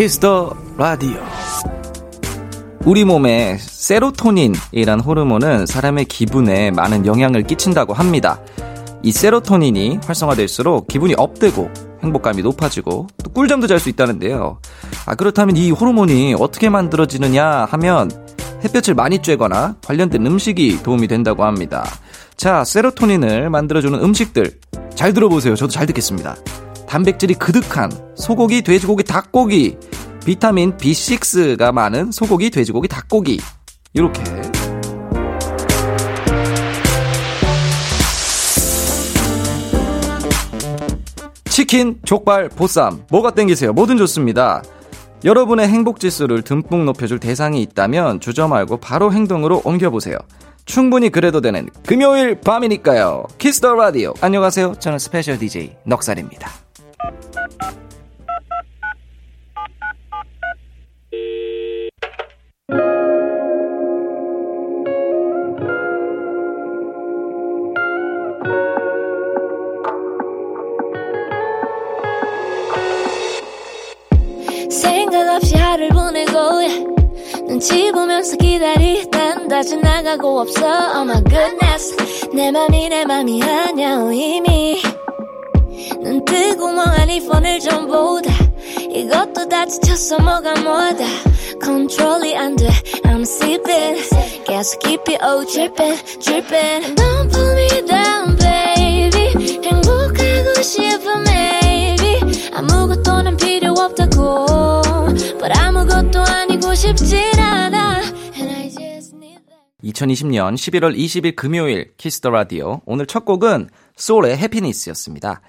Kiss the Radio 우리 몸에 세로토닌이란 호르몬은 사람의 기분에 많은 영향을 끼친다고 합니다. 이 세로토닌이 활성화될수록 기분이 up되고 행복감이 높아지고 또 꿀잠도 잘 수 있다는데요. 아, 그렇다면 이 호르몬이 어떻게 만들어지느냐 하면 햇볕을 많이 쬐거나 관련된 음식이 도움이 된다고 합니다. 자, 세로토닌을 만들어주는 음식들 잘 들어보세요. 저도 잘 듣겠습니다. 단백질이 그득한 소고기, 돼지고기, 닭고기, 비타민 B6가 많은 소고기, 돼지고기, 닭고기. 이렇게 치킨, 족발, 보쌈, 뭐가 땡기세요? 뭐든 좋습니다. 여러분의 행복 지수를 듬뿍 높여줄 대상이 있다면 주저 말고 바로 행동으로 옮겨보세요. 충분히 그래도 되는 금요일 밤이니까요. Kiss the Radio. 안녕하세요. 저는 special DJ 넉살입니다. 생각 없이 하루를 보내고 눈치 보면서 기다리다 지나가고 없어. Oh my goodness. 내 맘이 내 맘이 아냐 이미 눈 뜨고 멍하니 폰을 좀 보다. 이것도 다 지쳤어 뭐가 뭐다. 컨트롤이 안돼 I'm sleeping. 계속 깊이 oh dripping dripping Don't pull me down baby. 행복하고 싶어 maybe. 아무것도는 필요 없다고. But 아무것도 아니고 싶진 않아. And I just need that. 2020년 11월 20일 금요일 Kiss the Radio. 오늘 첫 곡은 소울의 Happiness였습니다.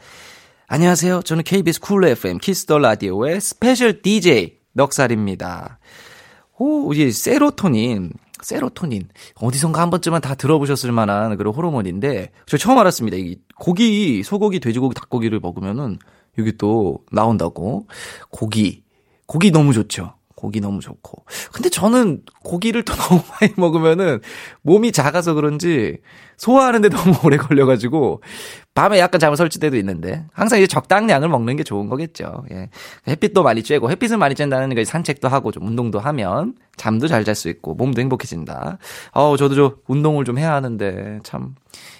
안녕하세요. 저는 KBS 쿨 FM 키스터 라디오의 스페셜 DJ 넉살입니다. 오, 이 세로토닌. 세로토닌. 어디선가 한 번쯤은 다 들어보셨을 만한 그런 호르몬인데, 저 처음 알았습니다. 이 고기, 소고기, 돼지고기, 닭고기를 먹으면은 여기 또 나온다고. 고기. 고기 너무 좋죠. 고기 너무 좋고. 근데 저는 고기를 또 너무 많이 먹으면은 몸이 작아서 그런지 소화하는데 너무 오래 걸려가지고 밤에 약간 잠을 설치 때도 있는데 항상 이제 적당량을 먹는 게 좋은 거겠죠. 예. 햇빛도 많이 쬐고 햇빛을 많이 쬐다는 게 산책도 하고 좀 운동도 하면 잠도 잘 잘 수 있고 몸도 행복해진다. 어우, 저도 저 운동을 좀 해야 하는데 참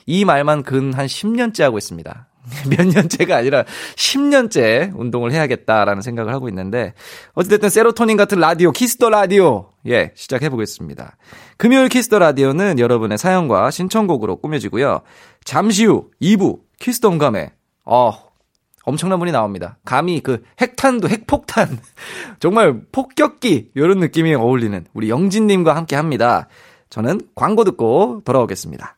이 말만 근 한 10년째 하고 있습니다. 몇 년째가 아니라 10년째 운동을 해야겠다라는 생각을 하고 있는데 어찌됐든 세로토닌 같은 라디오 Kiss the Radio 예 시작해 보겠습니다. 금요일 Kiss the Radio는 여러분의 사연과 신청곡으로 꾸며지고요. 잠시 후 2부 Kiss the 음감에 어 엄청난 분이 나옵니다. 감히 그 핵탄도 핵폭탄 정말 폭격기 이런 느낌이 어울리는 우리 영진님과 함께 합니다. 저는 광고 듣고 돌아오겠습니다.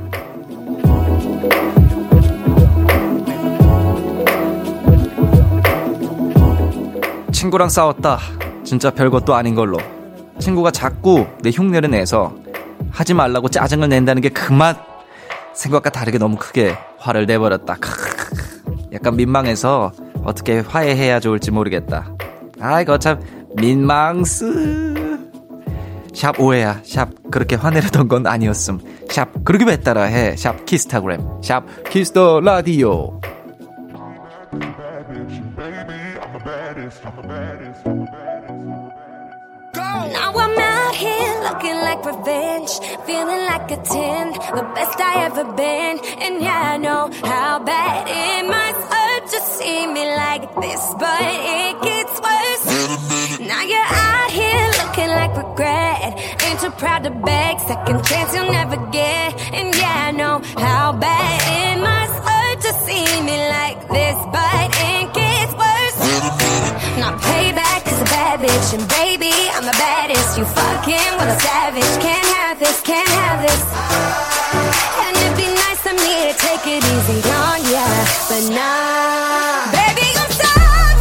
친구랑 싸웠다 진짜 별것도 아닌 걸로 친구가 자꾸 내 흉내를 내서 하지 말라고 짜증을 낸다는 게 그만 생각과 다르게 너무 크게 화를 내버렸다. 약간 민망해서 어떻게 화해해야 좋을지 모르겠다 아이고 참 민망스 샵 오해야. 샵 그렇게 화내려던 건 아니었음. 샵왜 따라 해. 샵 키스타그램. 샵 키스터 라디오. Now I'm out here looking like revenge, feeling like a 10, the best I ever been. And yeah, I know how bad it must hurt to see me like this, but it gets worse. Now you're out here looking like regret, ain't too proud to beg, second chance you'll never get. And yeah, I know how bad it is a bad bitch, and baby, I'm the baddest. You fucking with a savage. Can't have this, can't have this. And it'd be nice of me to take it easy on ya, but nah, Baby, I'm sorry.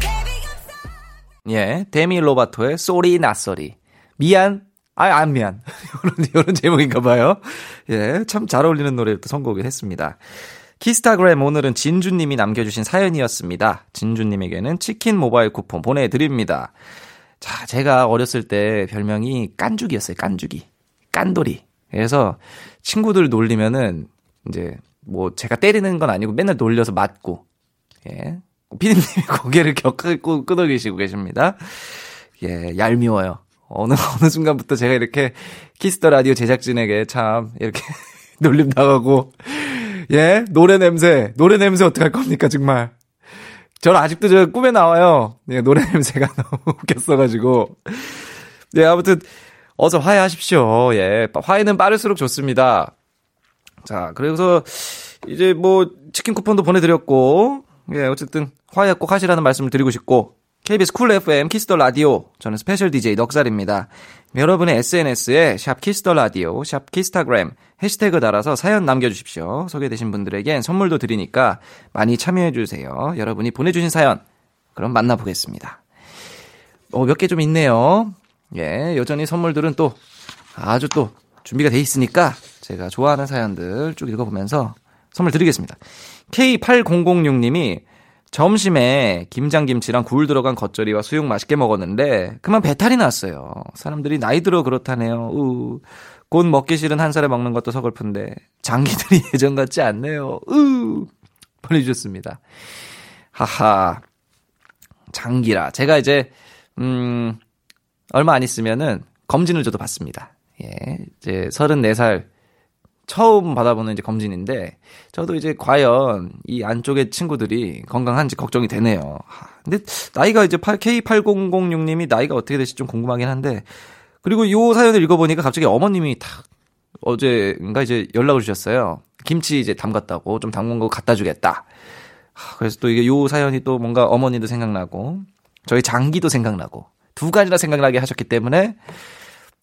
Baby, I'm sorry. 예, 데미 로바토의 Sorry Not Sorry. 미안. 아, 안 미안. 이런, 이런 제목인가 봐요. 예, 참 잘 어울리는 노래를 또 선곡을 했습니다. 키스타그램 오늘은 진주님이 남겨주신 사연이었습니다. 진주님에게는 치킨 모바일 쿠폰 보내드립니다. 자, 제가 어렸을 때 별명이 깐죽이었어요. 깐죽이. 깐돌이. 그래서 친구들 놀리면은 이제 뭐 제가 때리는 건 아니고 맨날 놀려서 맞고 예. 피디님이 고개를 격하게 끄덕이시고 계십니다. 예, 얄미워요. 어느, 어느 순간부터 제가 이렇게 Kiss the Radio 제작진에게 참 이렇게 놀림 당하고, 예, 노래 냄새, 노래 냄새 어떡할 겁니까, 정말. 저는 아직도 저 꿈에 나와요. 예, 노래 냄새가 너무 웃겼어가지고. 예, 아무튼, 어서 화해하십시오. 예, 화해는 빠를수록 좋습니다. 자, 그래서 이제 뭐 치킨 쿠폰도 보내드렸고, 예, 어쨌든 화해 꼭 하시라는 말씀을 드리고 싶고, KBS Cool FM Kiss the Radio, 저는 special DJ 넉살입니다. 여러분의 SNS에 샵 Kiss the Radio, 샵 키스타그램 해시태그 달아서 사연 남겨주십시오. 소개되신 분들에겐 선물도 드리니까 많이 참여해주세요. 여러분이 보내주신 사연, 그럼 만나보겠습니다. 어, 몇 개 좀 있네요. 예, 여전히 선물들은 또 아주 또 준비가 돼 있으니까 제가 좋아하는 사연들 쭉 읽어보면서 선물 드리겠습니다. K8006님이 점심에 김장김치랑 굴 들어간 겉절이와 수육 맛있게 먹었는데 그만 배탈이 났어요. 사람들이 나이 들어 그렇다네요. 우. 곧 먹기 싫은 한 살에 먹는 것도 서글픈데 장기들이 예전 같지 않네요. 으. 보내주셨습니다. 하하. 장기라. 제가 이제 음 얼마 안 있으면은 검진을 저도 받습니다. 예. 이제 34살 처음 받아보는 이제 검진인데 저도 이제 과연 이 안쪽의 친구들이 건강한지 걱정이 되네요. 하, 근데 나이가 이제 K8006님이 나이가 어떻게 되실지 좀 궁금하긴 한데 그리고 요 사연을 읽어보니까 갑자기 어머님이 탁 어제인가 이제 연락을 주셨어요. 김치 이제 담갔다고 좀 담근 거 갖다 주겠다. 하, 그래서 또 이게 요 사연이 또 뭔가 어머니도 생각나고 저희 장기도 생각나고 두 가지나 생각나게 하셨기 때문에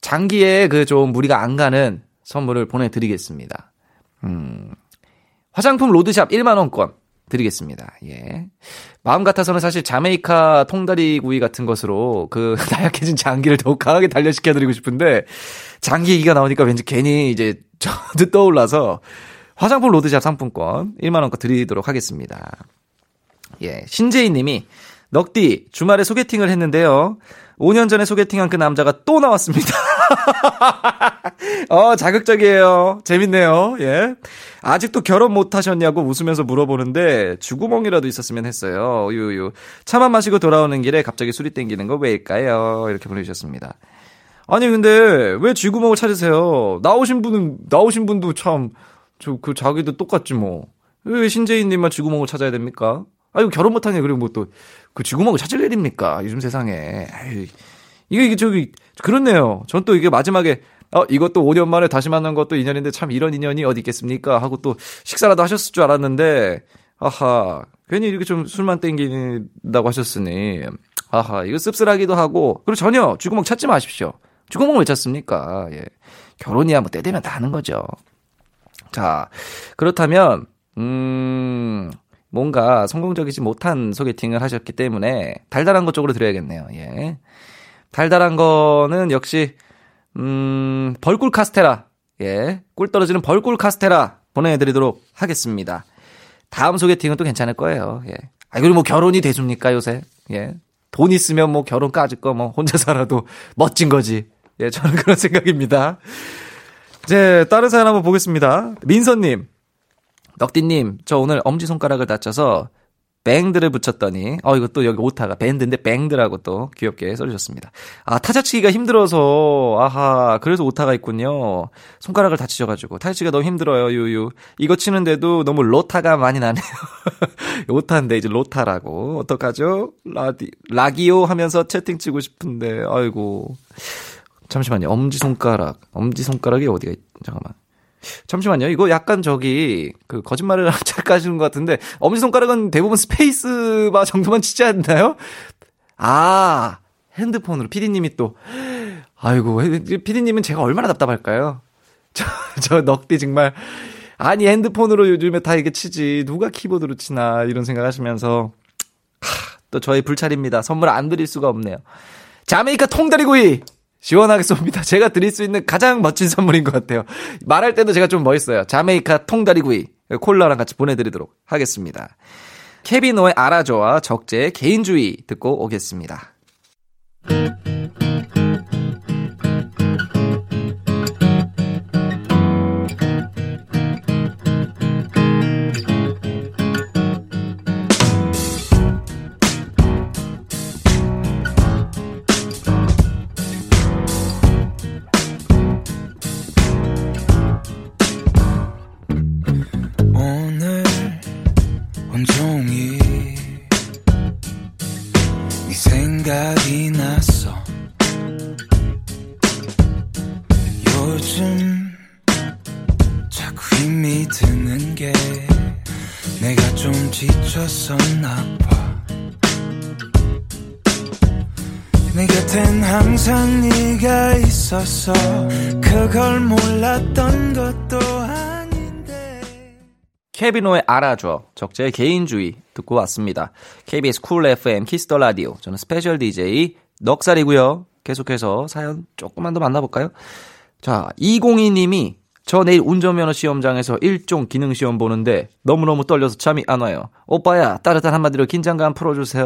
장기에 그 좀 무리가 안 가는 선물을 보내드리겠습니다. 음, 화장품 로드샵 1만원권 드리겠습니다. 예. 마음 같아서는 사실 자메이카 통다리 구이 같은 것으로 그 나약해진 장기를 더욱 강하게 단련시켜드리고 싶은데 장기 얘기가 나오니까 왠지 괜히 이제 저도 떠올라서 화장품 로드샵 상품권 1만원권 드리도록 하겠습니다. 예. 신재희 님이 넉디 주말에 소개팅을 했는데요. 5년 전에 소개팅한 그 남자가 또 나왔습니다. 어, 자극적이에요. 재밌네요. 예. 아직도 결혼 못 하셨냐고 웃으면서 물어보는데 주구멍이라도 있었으면 했어요. 유유. 차만 마시고 돌아오는 길에 갑자기 술이 땡기는 거 왜일까요? 이렇게 보내주셨습니다. 아니 근데 왜 쥐구멍을 찾으세요? 나오신 분은 나오신 분도 참 저 그 자기도 똑같지 뭐. 왜 신재인님만 쥐구멍을 찾아야 됩니까? 아이고 결혼 못하냐 그리고 뭐 또 그 쥐구멍을 찾을 일입니까? 요즘 세상에. 에이, 이게 이게 저기 그렇네요. 전 또 이게 마지막에 어 이것도 5년 만에 다시 만난 것도 인연인데 참 이런 인연이 어디 있겠습니까? 하고 또 식사라도 하셨을 줄 알았는데 아하 괜히 이렇게 좀 술만 땡긴다고 하셨으니 아하 이거 씁쓸하기도 하고 그리고 전혀 쥐구멍 찾지 마십시오. 쥐구멍 왜 찾습니까? 예. 결혼이야 뭐 때 되면 다 하는 거죠. 자 그렇다면 음 뭔가 성공적이지 못한 소개팅을 하셨기 때문에 달달한 것 쪽으로 드려야겠네요. 예. 달달한 거는 역시 음, 벌꿀 카스테라. 예. 꿀 떨어지는 벌꿀 카스테라 보내드리도록 하겠습니다. 다음 소개팅은 또 괜찮을 거예요. 예. 아, 그리고 뭐 결혼이 되줍니까, 요새? 예. 돈 있으면 뭐 결혼까지 거뭐 혼자 살아도 멋진 거지. 예, 저는 그런 생각입니다. 이제 다른 사연 한번 보겠습니다. 민서님. 넉디님, 저 오늘 엄지손가락을 다쳐서 뱅드를 붙였더니, 어, 이거 또 여기 오타가 밴드인데 뱅드라고 또 귀엽게 써주셨습니다. 아, 타자치기가 힘들어서, 아하, 그래서 오타가 있군요. 손가락을 다치셔가지고. 타자치기가 너무 힘들어요, 유유. 이거 치는데도 너무 로타가 많이 나네요. 오타인데, 이제 로타라고. 어떡하죠? 라디, 라기오 하면서 채팅 치고 싶은데, 아이고. 잠시만요. 엄지 손가락. 엄지 손가락이 어디가 있, 잠깐만. 잠시만요. 이거 약간 저기 그 거짓말을 착각하시는 것 같은데 엄지손가락은 대부분 스페이스바 정도만 치지 않나요? 아 핸드폰으로 피디님이 또 아이고 피디님은 제가 얼마나 답답할까요? 저, 저 넉디 정말 아니, 핸드폰으로 요즘에 다 이게 치지. 누가 키보드로 치나. 이런 생각 하시면서. 하, 또 저희 불찰입니다. 선물 안 드릴 수가 없네요. 자메이카 통다리구이! 시원하게 쏩니다. 제가 드릴 수 있는 가장 멋진 선물인 것 같아요. 말할 때도 제가 좀 멋있어요. 자메이카 통다리구이. 콜라랑 같이 보내드리도록 하겠습니다. 케비노의 알아줘와 적재의 개인주의 듣고 오겠습니다. 항상 네가 있었어 그걸 몰랐던 것도 아닌데 케비노의 알아줘, 적재의 개인주의 듣고 왔습니다. KBS Cool FM Kiss the Radio. 저는 special DJ 넉살이고요. 계속해서 사연 조금만 더 만나볼까요? 자, 202님이 저 내일 운전면허 시험장에서 일종 기능 시험 보는데 너무너무 떨려서 잠이 안 와요. 오빠야, 따뜻한 한마디로 긴장감 풀어주세요.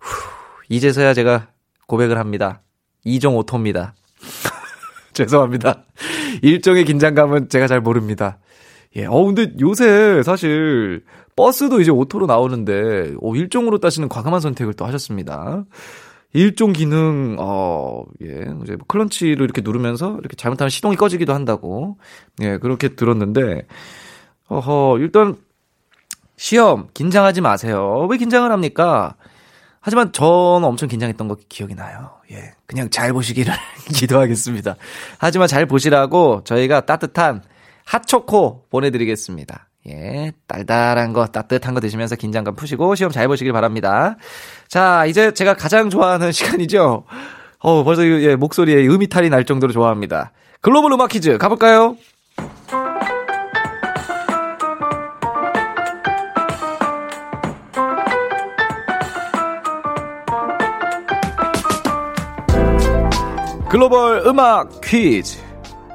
후, 이제서야 제가 고백을 합니다. 이종 오토입니다. 죄송합니다. 일종의 긴장감은 제가 잘 모릅니다. 예, 어, 근데 요새 사실 버스도 이제 오토로 나오는데, 어, 일종으로 따시는 과감한 선택을 또 하셨습니다. 일종 기능, 어, 예, 이제 뭐 클러치를 이렇게 누르면서 이렇게 잘못하면 시동이 꺼지기도 한다고, 예, 그렇게 들었는데, 어허, 일단, 시험, 긴장하지 마세요. 왜 긴장을 합니까? 하지만 저는 엄청 긴장했던 거 기억이 나요. 예. 그냥 잘 보시기를 기도하겠습니다. 하지만 잘 보시라고 저희가 따뜻한 핫초코 보내드리겠습니다. 예. 달달한 거, 따뜻한 거 드시면서 긴장감 푸시고 시험 잘 보시길 바랍니다. 자, 이제 제가 가장 좋아하는 시간이죠. 어, 벌써 예, 목소리에 음이탈이 날 정도로 좋아합니다. 글로벌 음악 퀴즈 가볼까요? 글로벌 음악 퀴즈.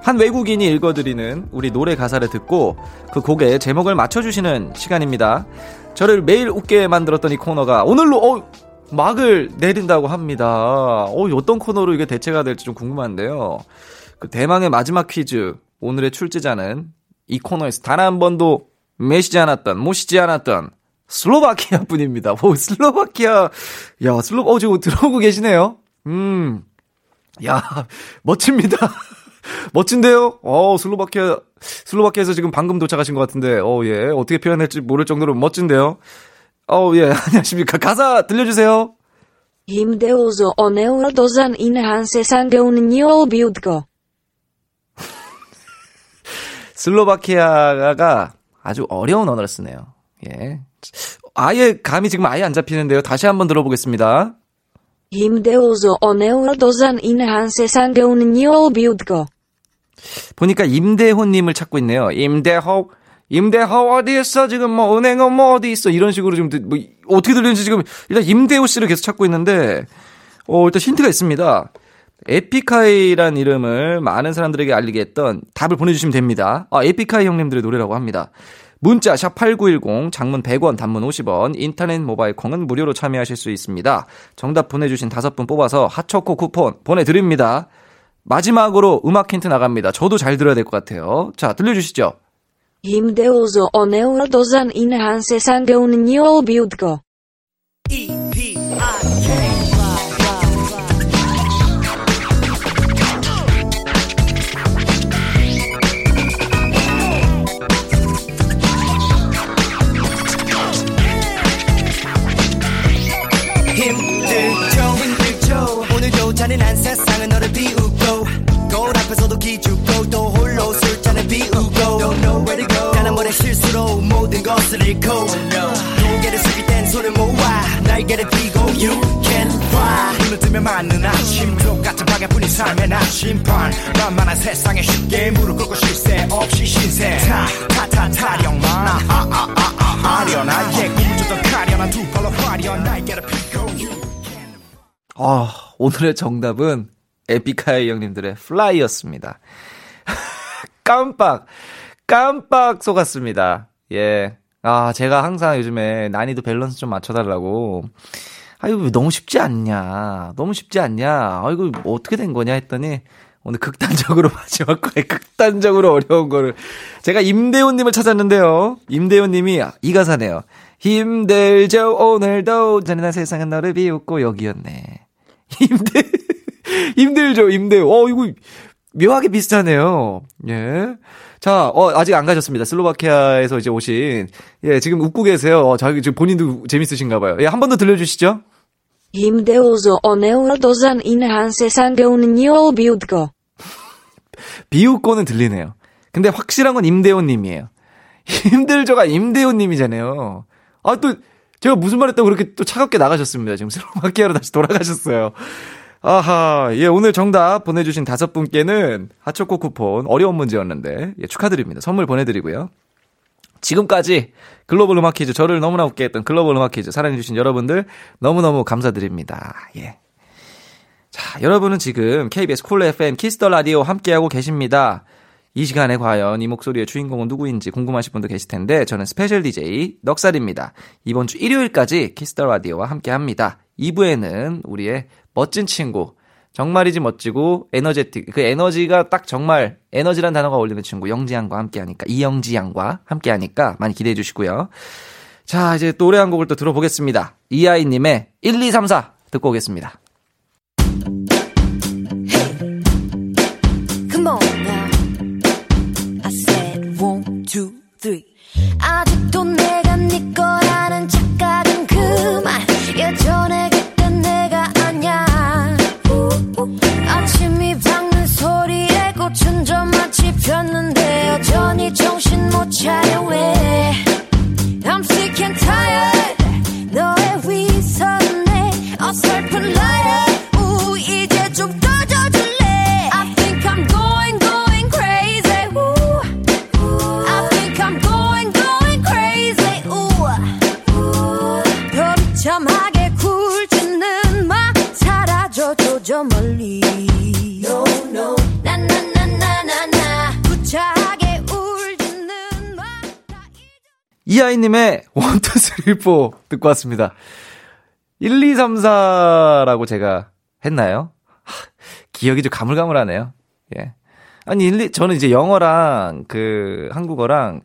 한 외국인이 읽어드리는 우리 노래 가사를 듣고 그 곡의 제목을 맞춰주시는 시간입니다. 저를 매일 웃게 만들었던 이 코너가 오늘로 어, 막을 내린다고 합니다. 어, 어떤 코너로 이게 대체가 될지 좀 궁금한데요. 그 대망의 마지막 퀴즈 오늘의 출제자는 이 코너에서 단 한 번도 매시지 않았던 모시지 않았던 슬로바키아 분입니다. 오 슬로바키아 야 슬로 어 지금 들어오고 계시네요. 음. 야, 멋집니다. 멋진데요? 어, 슬로바키아, 슬로바키아에서 지금 방금 도착하신 것 같은데, 어, 예. 어떻게 표현할지 모를 정도로 멋진데요? 어, 예. 안녕하십니까. 가사 들려주세요. 힘대어서 오늘 도산 인한 세상에 오는 비웃고 슬로바키아가 아주 어려운 언어를 쓰네요. 예. 아예 감이 지금 아예 안 잡히는데요. 다시 한번 들어보겠습니다. 오늘 도산 인한 세상에 오는 비웃고 보니까 임대호님을 찾고 있네요. 임대호, 임대호 어디 있어? 지금 뭐 은행은 뭐 어디 있어? 이런 식으로 지금 들- 뭐 어떻게 들리는지 지금 일단 임대호 씨를 계속 찾고 있는데 어 일단 힌트가 있습니다. 에픽하이란 이름을 많은 사람들에게 알리게 했던 답을 보내주시면 됩니다. 아, 에픽하이 형님들의 노래라고 합니다. 문자 샵 8910 장문 100원 단문 50원 인터넷 모바일 콩은 무료로 참여하실 수 있습니다. 정답 보내주신 다섯 분 뽑아서 핫초코 쿠폰 보내드립니다. 마지막으로 음악 힌트 나갑니다. 저도 잘 들어야 될 것 같아요. 자 들려주시죠. 힘대어서 오늘 도산 인한 세상에 오는 비웃고 힘 잔인한 세상은 너를 비우고 거울 앞에서도 기죽고 또 홀로 술잔을 비우고 Don't know where to go. 단한 번의 실수로 모든 것을 잃고 고개를 숙일 땐 손을 모아 날개를 펴고 You can fly. 눈을 뜨면 맞는 아침. 똑같은 방향뿐인 삶의 나침반. 만만한 세상에 쉽게 무릎 꿇고 쉴새 없이 신세 타타타 타령만. 아아아아 아련한 예 꿈을 쫓던 가련한 두 발로 화려한 날개를 펴고 You 아, 오늘의 정답은 에픽하이 형님들의 Fly였습니다. 깜빡, 깜빡 속았습니다. 예. 아, 제가 항상 요즘에 난이도 밸런스 좀 맞춰달라고. 아, 이거 너무 쉽지 않냐. 너무 쉽지 않냐. 아, 이거 뭐 어떻게 된 거냐 했더니, 오늘 극단적으로 마지막 거에 극단적으로 어려운 거를. 제가 임대훈님을 찾았는데요. 임대훈님이 이 가사네요. 힘들죠, 오늘도. 잔인한 세상은 너를 비웃고 여기였네. 힘들, 힘들죠, 임대훈. 어, 이거 묘하게 비슷하네요. 예. 자, 어, 아직 안 가셨습니다. 슬로바키아에서 이제 오신. 예, 지금 웃고 계세요. 어, 자기 지금 본인도 재밌으신가 봐요. 예, 한 번 더 들려주시죠. 힘들어서 오늘 도전 인한 세상 배우는 요 비웃고. 비웃고는 들리네요. 근데 확실한 건 임대훈 님이에요. 힘들죠가 임대훈 님이잖아요. 아, 또, 제가 무슨 말 했다고 그렇게 또 차갑게 나가셨습니다. 지금 슬로바키아로 다시 돌아가셨어요. 아하, 예, 오늘 정답 보내주신 다섯 분께는 핫초코 쿠폰, 어려운 문제였는데, 예, 축하드립니다. 선물 보내드리고요. 지금까지 글로벌 음악 퀴즈, 저를 너무나 웃게 했던 글로벌 음악 퀴즈 사랑해주신 여러분들 너무너무 감사드립니다. 예. 자, 여러분은 지금 KBS Cool FM Kiss the Radio 함께하고 계십니다. 이 시간에 과연 이 목소리의 주인공은 누구인지 궁금하신 분도 계실 텐데 저는 special DJ 넉살입니다. 이번 주 일요일까지 Kiss the Radio와 함께 합니다. 2부에는 우리의 멋진 친구 정말이지 멋지고 energetic 그 에너지가 딱 정말 에너지란 단어가 어울리는 친구 영지 양과 함께 하니까 이영지 양과 함께 하니까 많이 기대해 주시고요. 자, 이제 노래 한 곡을 또 들어보겠습니다. 이하이 님의 1 2 3 4 듣고 오겠습니다. 아직도 내가 네 거라는 착각은 그만. 예전에 그땐 내가 아냐. 아침이 밝는 소리에 꽃은 좀 마치 폈는데 여전히 정신 못 차려 왜. 1, 2, 3, 4 듣고 왔습니다. 1, 2, 3, 4라고 제가 했나요? 하, 기억이 좀 가물가물하네요. 예. 아니, 1, 2, 저는 이제 영어랑 그 한국어랑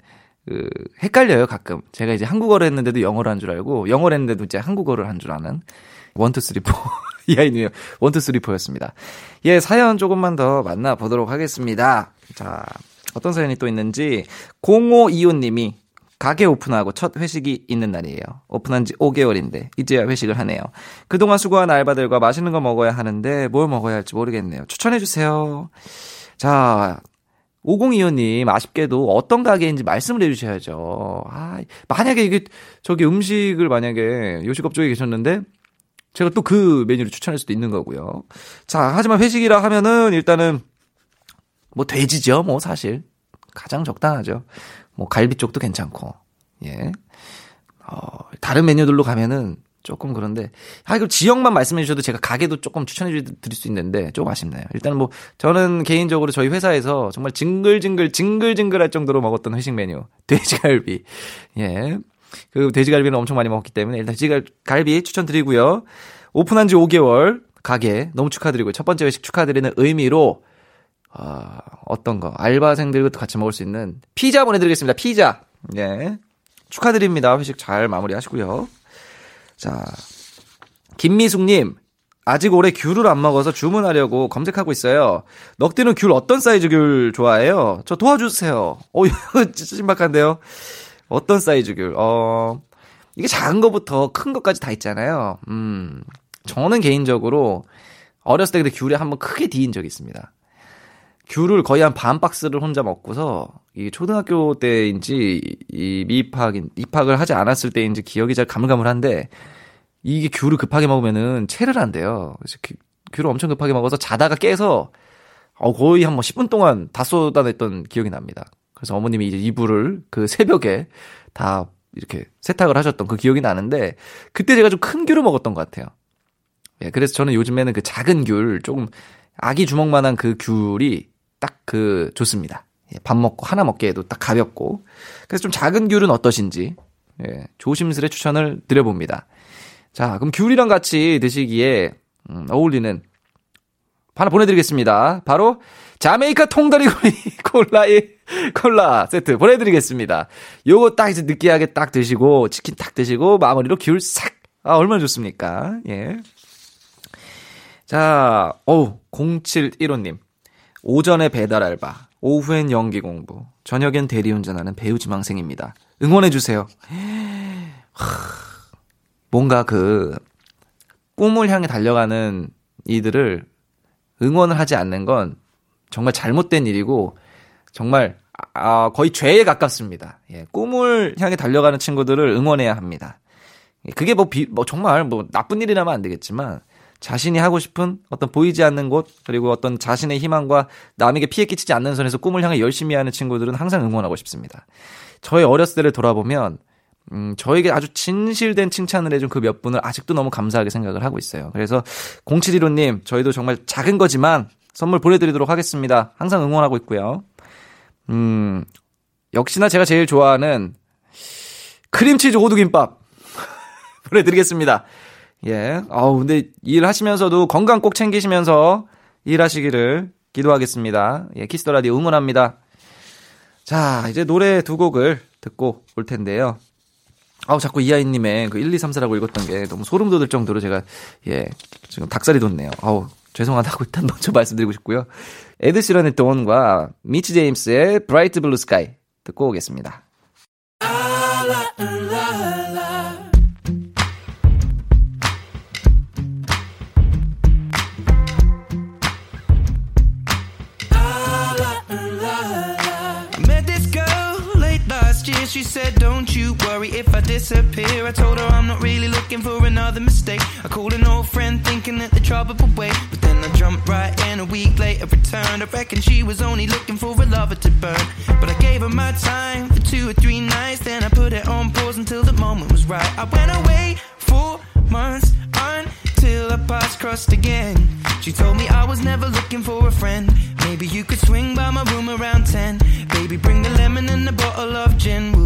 그 헷갈려요, 가끔. 제가 이제 한국어를 했는데도 영어를 한 줄 알고, 영어를 했는데도 이제 한국어를 한 줄 아는 1, 2, 3, 4. 이아이님, 1, 2, 3, 4였습니다. 예, 사연 조금만 더 만나보도록 하겠습니다. 자, 어떤 사연이 또 있는지, 0525님이 가게 오픈하고 첫 회식이 있는 날이에요. 오픈한 지 5개월인데 이제야 회식을 하네요. 그동안 수고한 알바들과 맛있는 거 먹어야 하는데 뭘 먹어야 할지 모르겠네요. 추천해 주세요. 자, 5025님 아쉽게도 어떤 가게인지 말씀을 해주셔야죠. 아, 만약에 이게 저기 음식을 만약에 요식업종에 계셨는데 제가 또 그 메뉴를 추천할 수도 있는 거고요. 자, 하지만 회식이라 하면은 일단은 뭐 돼지죠, 뭐 사실 가장 적당하죠. 뭐 갈비 쪽도 괜찮고, 예. 어, 다른 메뉴들로 가면은 조금 그런데, 아, 이거 지역만 말씀해 주셔도 제가 가게도 조금 추천해 드릴 수 있는데, 조금 아쉽네요. 일단 뭐, 저는 개인적으로 저희 회사에서 정말 징글징글, 징글징글 할 정도로 먹었던 회식 메뉴, 돼지갈비. 예. 그 돼지갈비는 엄청 많이 먹었기 때문에 일단 돼지갈비 추천드리고요. 오픈한 지 5개월 가게 너무 축하드리고요. 첫 번째 회식 축하드리는 의미로 아, 어떤 거 알바생들도 같이 먹을 수 있는 피자 보내드리겠습니다. 피자. 네. 축하드립니다. 회식 잘 마무리하시고요. 자, 김미숙님. 아직 올해 귤을 안 먹어서 주문하려고 검색하고 있어요. 넉디는 귤 어떤 사이즈 귤 좋아해요? 저 도와주세요. 어, 진짜 신박한데요. 어떤 사이즈 귤? 어, 이게 작은 거부터 큰 것까지 다 있잖아요. 음, 저는 개인적으로 어렸을 때 근데 귤에 한번 크게 디인 적이 있습니다. 귤을 거의 한 반 박스를 혼자 먹고서 이 초등학교 때인지 이 미입학 입학을 하지 않았을 때인지 기억이 잘 가물가물한데 이게 귤을 급하게 먹으면은 체를 한대요. 그래서 귤, 귤을 엄청 급하게 먹어서 자다가 깨서 어, 거의 한 뭐 10분 동안 다 쏟아냈던 기억이 납니다. 그래서 어머님이 이제 이불을 그 새벽에 다 이렇게 세탁을 하셨던 그 기억이 나는데 그때 제가 좀 큰 귤을 먹었던 것 같아요. 예, 그래서 저는 요즘에는 그 작은 귤, 조금 아기 주먹만한 그 귤이 딱 그 좋습니다. 예, 밥 먹고 하나 먹기에도 딱 가볍고. 그래서 좀 작은 귤은 어떠신지, 예, 조심스레 추천을 드려봅니다. 자, 그럼 귤이랑 같이 드시기에, 음, 어울리는 하나 보내드리겠습니다. 바로 자메이카 통다리구이 콜라의 콜라 세트 보내드리겠습니다. 요거 딱 이제 느끼하게 딱 드시고 치킨 딱 드시고 마무리로 귤 싹. 아 얼마나 좋습니까? 예. 자, 어우 0715님 오전에 배달 알바, 오후엔 연기 공부, 저녁엔 대리운전하는 배우 지망생입니다. 응원해 주세요. 뭔가 그 꿈을 향해 달려가는 이들을 응원을 하지 않는 건 정말 잘못된 일이고 정말 아, 거의 죄에 가깝습니다. 예, 꿈을 향해 달려가는 친구들을 응원해야 합니다. 그게 뭐, 비, 뭐 정말 뭐 나쁜 일이라면 안 되겠지만 자신이 하고 싶은 어떤 보이지 않는 곳 그리고 어떤 자신의 희망과 남에게 피해 끼치지 않는 선에서 꿈을 향해 열심히 하는 친구들은 항상 응원하고 싶습니다. 저의 어렸을 때를 돌아보면 음, 저에게 아주 진실된 칭찬을 해준 그 몇 분을 아직도 너무 감사하게 생각을 하고 있어요. 그래서 0715님, 저희도 정말 작은 거지만 선물 보내드리도록 하겠습니다. 항상 응원하고 있고요. 음, 역시나 제가 제일 좋아하는 크림치즈 호두김밥 보내드리겠습니다. 예. 아우, 근데 일하시면서도 건강 꼭 챙기시면서 일하시기를 기도하겠습니다. 예, Kiss the Radio 응원합니다. 자, 이제 노래 두 곡을 듣고 올 텐데요. 아우, 자꾸 이하이 님의 그 1, 2, 3, 4라고 읽었던 게 너무 소름 돋을 정도로 제가, 예, 지금 닭살이 돋네요. 아우, 죄송하다고 일단 먼저 말씀드리고 싶고요. 에드 시런의 Don't과 미치 제임스의 Bright Blue Sky 듣고 오겠습니다. Worry if I disappear. I told her I'm not really looking for another mistake. I called an old friend thinking that the trouble would wait. But then I jumped right in a week later, returned. I reckon she was only looking for a lover to burn. But I gave her my time for two or three nights. Then I put it on pause until the moment was right. I went away for months until our paths crossed again. She told me I was never looking for a friend. Maybe you could swing by my room around 10. Baby, bring the lemon and a bottle of gin.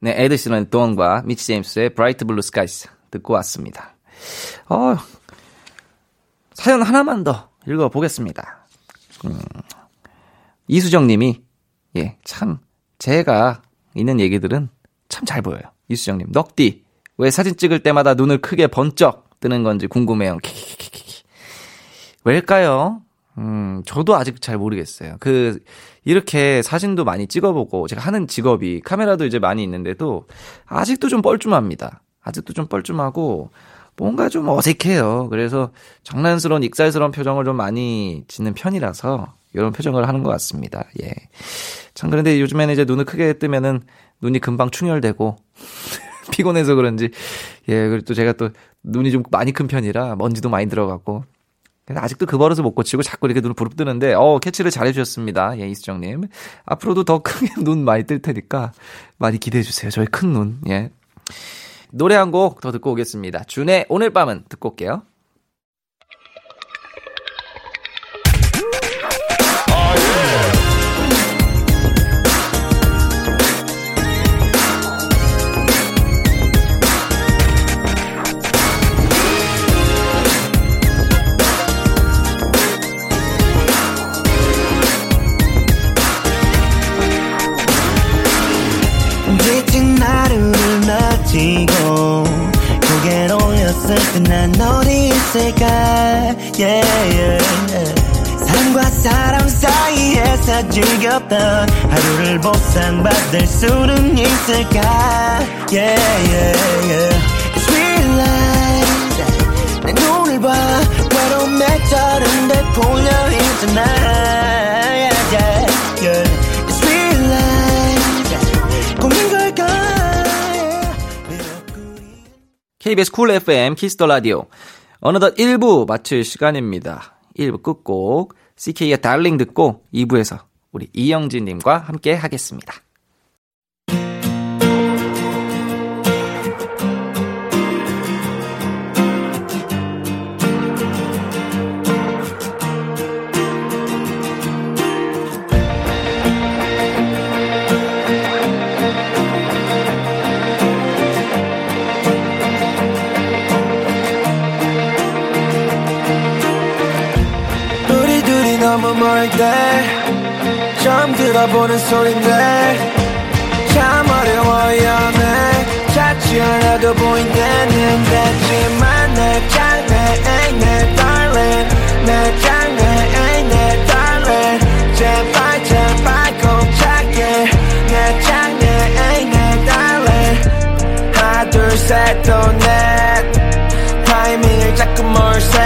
네, 에드 시런의 Don't과 미치 제임스의 Bright Blue Skies 듣고 왔습니다. 어, 사연 하나만 더 읽어보겠습니다. 음, 이수정 님이, 예, 참, 제가 있는 얘기들은 참 잘 보여요. 이수정 님, 넉디, 왜 사진 찍을 때마다 눈을 크게 번쩍 뜨는 건지 궁금해요. 키키키키키. 왜일까요? 음, 저도 아직 잘 모르겠어요. 그, 이렇게 사진도 많이 찍어보고, 제가 하는 직업이 카메라도 이제 많이 있는데도, 아직도 좀 뻘쭘합니다. 아직도 좀 뻘쭘하고, 뭔가 좀 어색해요. 그래서 장난스러운, 익살스러운 표정을 좀 많이 짓는 편이라서, 이런 표정을 하는 것 같습니다. 예. 참, 그런데 요즘에는 이제 눈을 크게 뜨면은, 눈이 금방 충혈되고, 피곤해서 그런지, 예, 그리고 또 제가 또 눈이 좀 많이 큰 편이라 먼지도 많이 들어가고, 근데 아직도 그 버릇을 못 고치고 자꾸 이렇게 눈을 부릅뜨는데, 어, 캐치를 잘 해 주셨습니다. 예, 이수정님. 앞으로도 더 크게 눈 많이 뜰 테니까 많이 기대해 주세요. 저희 큰 눈. 예. 노래 한 곡 더 듣고 오겠습니다. 준의 오늘 밤은 듣고 올게요. 있을까 yeah, yeah. 삶과 사람 사이에서 즐겼던 하루를 보상받을 수는 있을까 yeah, yeah, yeah. It's real life 내 눈을 봐 외로움에 절은데 풀려 있잖아 yeah, yeah, yeah. It's real life 고민 걸까 KBS Cool FM Kiss the Radio 어느덧 1부 마칠 시간입니다. 1부 끝곡 CK의 Darling 듣고 2부에서 우리 이영지님과 함께 하겠습니다. 처음 들어보는 소린데 참 어려워요 내 찾지 않아도 보이는 데지만 내 장래 내 darling 내 장래 내 darling 제발 제발 꼭 찾게 내 장래 내 darling 하나 둘셋또넷. 타이밍을 자꾸 몰세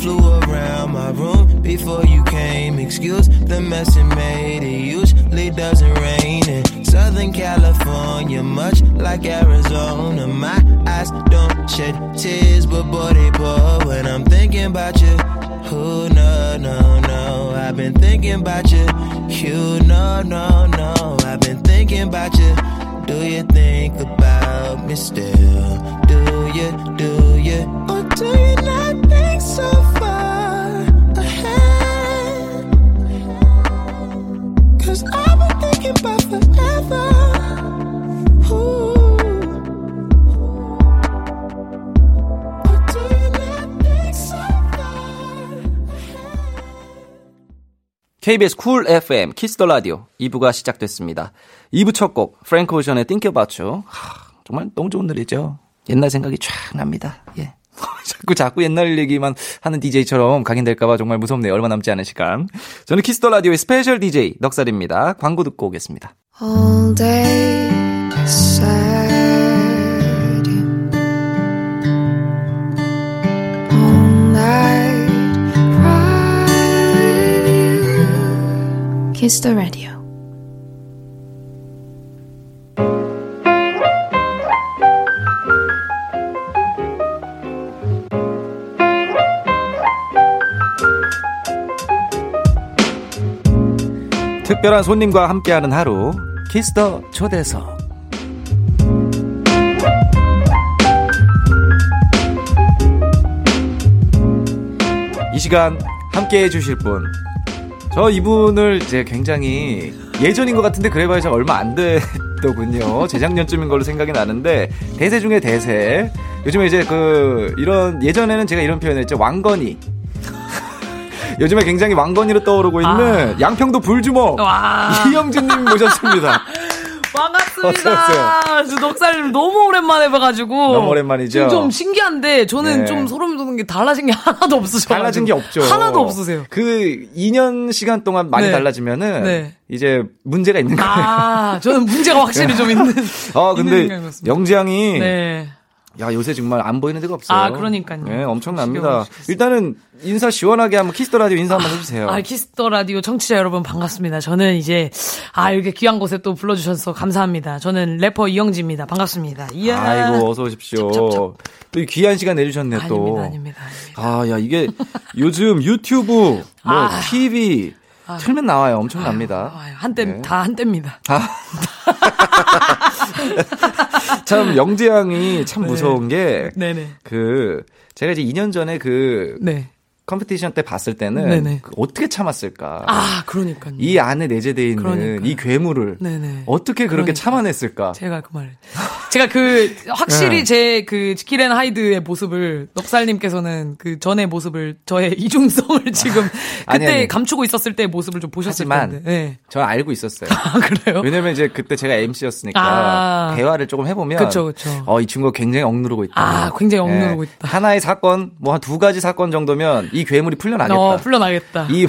flew around my room before you came. Excuse the mess it made. It usually doesn't rain in Southern California, much like Arizona. My eyes don't shed tears, but boy, they pour when I'm thinking about you. Who, no, no, no. I've been thinking about you. You, no, no, no. I've been thinking about you. Do you think about me still? You, do you? Or do you not think so far ahead? Cause I've been thinking about forever. Ooh. Or do you not think so far KBS 쿨 FM 키스 더 라디오 2부가 시작됐습니다. 2부 첫 곡 프랭크 오션의 Thinkin Bout You. 하, 정말 너무 좋은 노래죠. 옛날 생각이 쫙 납니다. 예. 자꾸 자꾸 옛날 얘기만 하는 DJ처럼 각인될까봐 정말 무섭네요. 얼마 남지 않은 시간. 저는 Kiss the Radio의 special DJ 넉살입니다. 광고 듣고 오겠습니다. All day sad All night you Kiss the radio 특별한 손님과 함께하는 하루 키스 더 초대석. 이 시간 함께 해주실 분. 저 이분을 이제 굉장히 예전인 것 같은데 그래봐야 저 얼마 안 됐더군요. 재작년쯤인 걸로 생각이 나는데 대세 중에 대세. 요즘에 이제 그 이런 예전에는 제가 이런 표현을 했죠. 왕건이. 요즘에 굉장히 왕건이로 떠오르고 있는 양평도 불주먹 와. 이영진님 모셨습니다. 반갑습니다. 넉살님 너무 오랜만에 봐가지고. 너무 오랜만이죠? 좀 신기한데, 저는 네. 좀 소름 돋는 게 달라진 게 하나도 없으셔. 달라진 게 없죠. 하나도 없으세요. 그 2년 시간 동안 많이 네. 달라지면은 네. 이제 문제가 있는 거예요. 아, 저는 문제가 확실히 좀 있는. 아, 근데 생각인 것 같습니다. 영지 양이 네. 야 요새 정말 안 보이는 데가 없어요. 아, 그러니까요. 네, 엄청납니다. 일단은 인사 시원하게 한번 Kiss the Radio 인사 한번 해주세요. 아, Kiss the Radio 청취자 여러분 반갑습니다. 저는 이제, 아, 이렇게 귀한 곳에 또 불러주셔서 감사합니다. 저는 래퍼 이영지입니다. 반갑습니다. 이야. 아이고 어서 오십시오. 또이 귀한 시간 내주셨네 또. 아닙니다, 아닙니다, 아닙니다. 아, 야, 이게 요즘 유튜브, 뭐, 아. TV, 틀면 나와요. 엄청납니다. 아유, 한때, 네. 다 한때입니다. 참, 영재 양이 참 무서운 게, 네네. 그, 제가 이제 2년 전에 그, 네. 컴피티션 때 봤을 때는. 그 어떻게 참았을까. 아, 그러니까요. 이 안에 내재되어 있는 그러니까요. 이 괴물을, 네네. 어떻게 그렇게 그러니까. 참아냈을까. 제가 그 말을. 제가 그 확실히 네. 제그 지킬앤 하이드의 모습을 넉살님께서는 그 전의 모습을 저의 이중성을 지금 그때 아니, 아니. 감추고 있었을 때의 모습을 좀 보셨을 텐데. 네. 저는 알고 있었어요. 아 그래요? 왜냐면 이제 그때 제가 MC였으니까 아. 대화를 조금 해보면 그쵸, 그쵸. 어, 이 친구가 굉장히 억누르고 있다. 아, 굉장히 억누르고 예. 있다. 하나의 사건, 뭐 한 두 가지 사건 정도면 이 괴물이 풀려나겠다. 어, 풀려나겠다. 이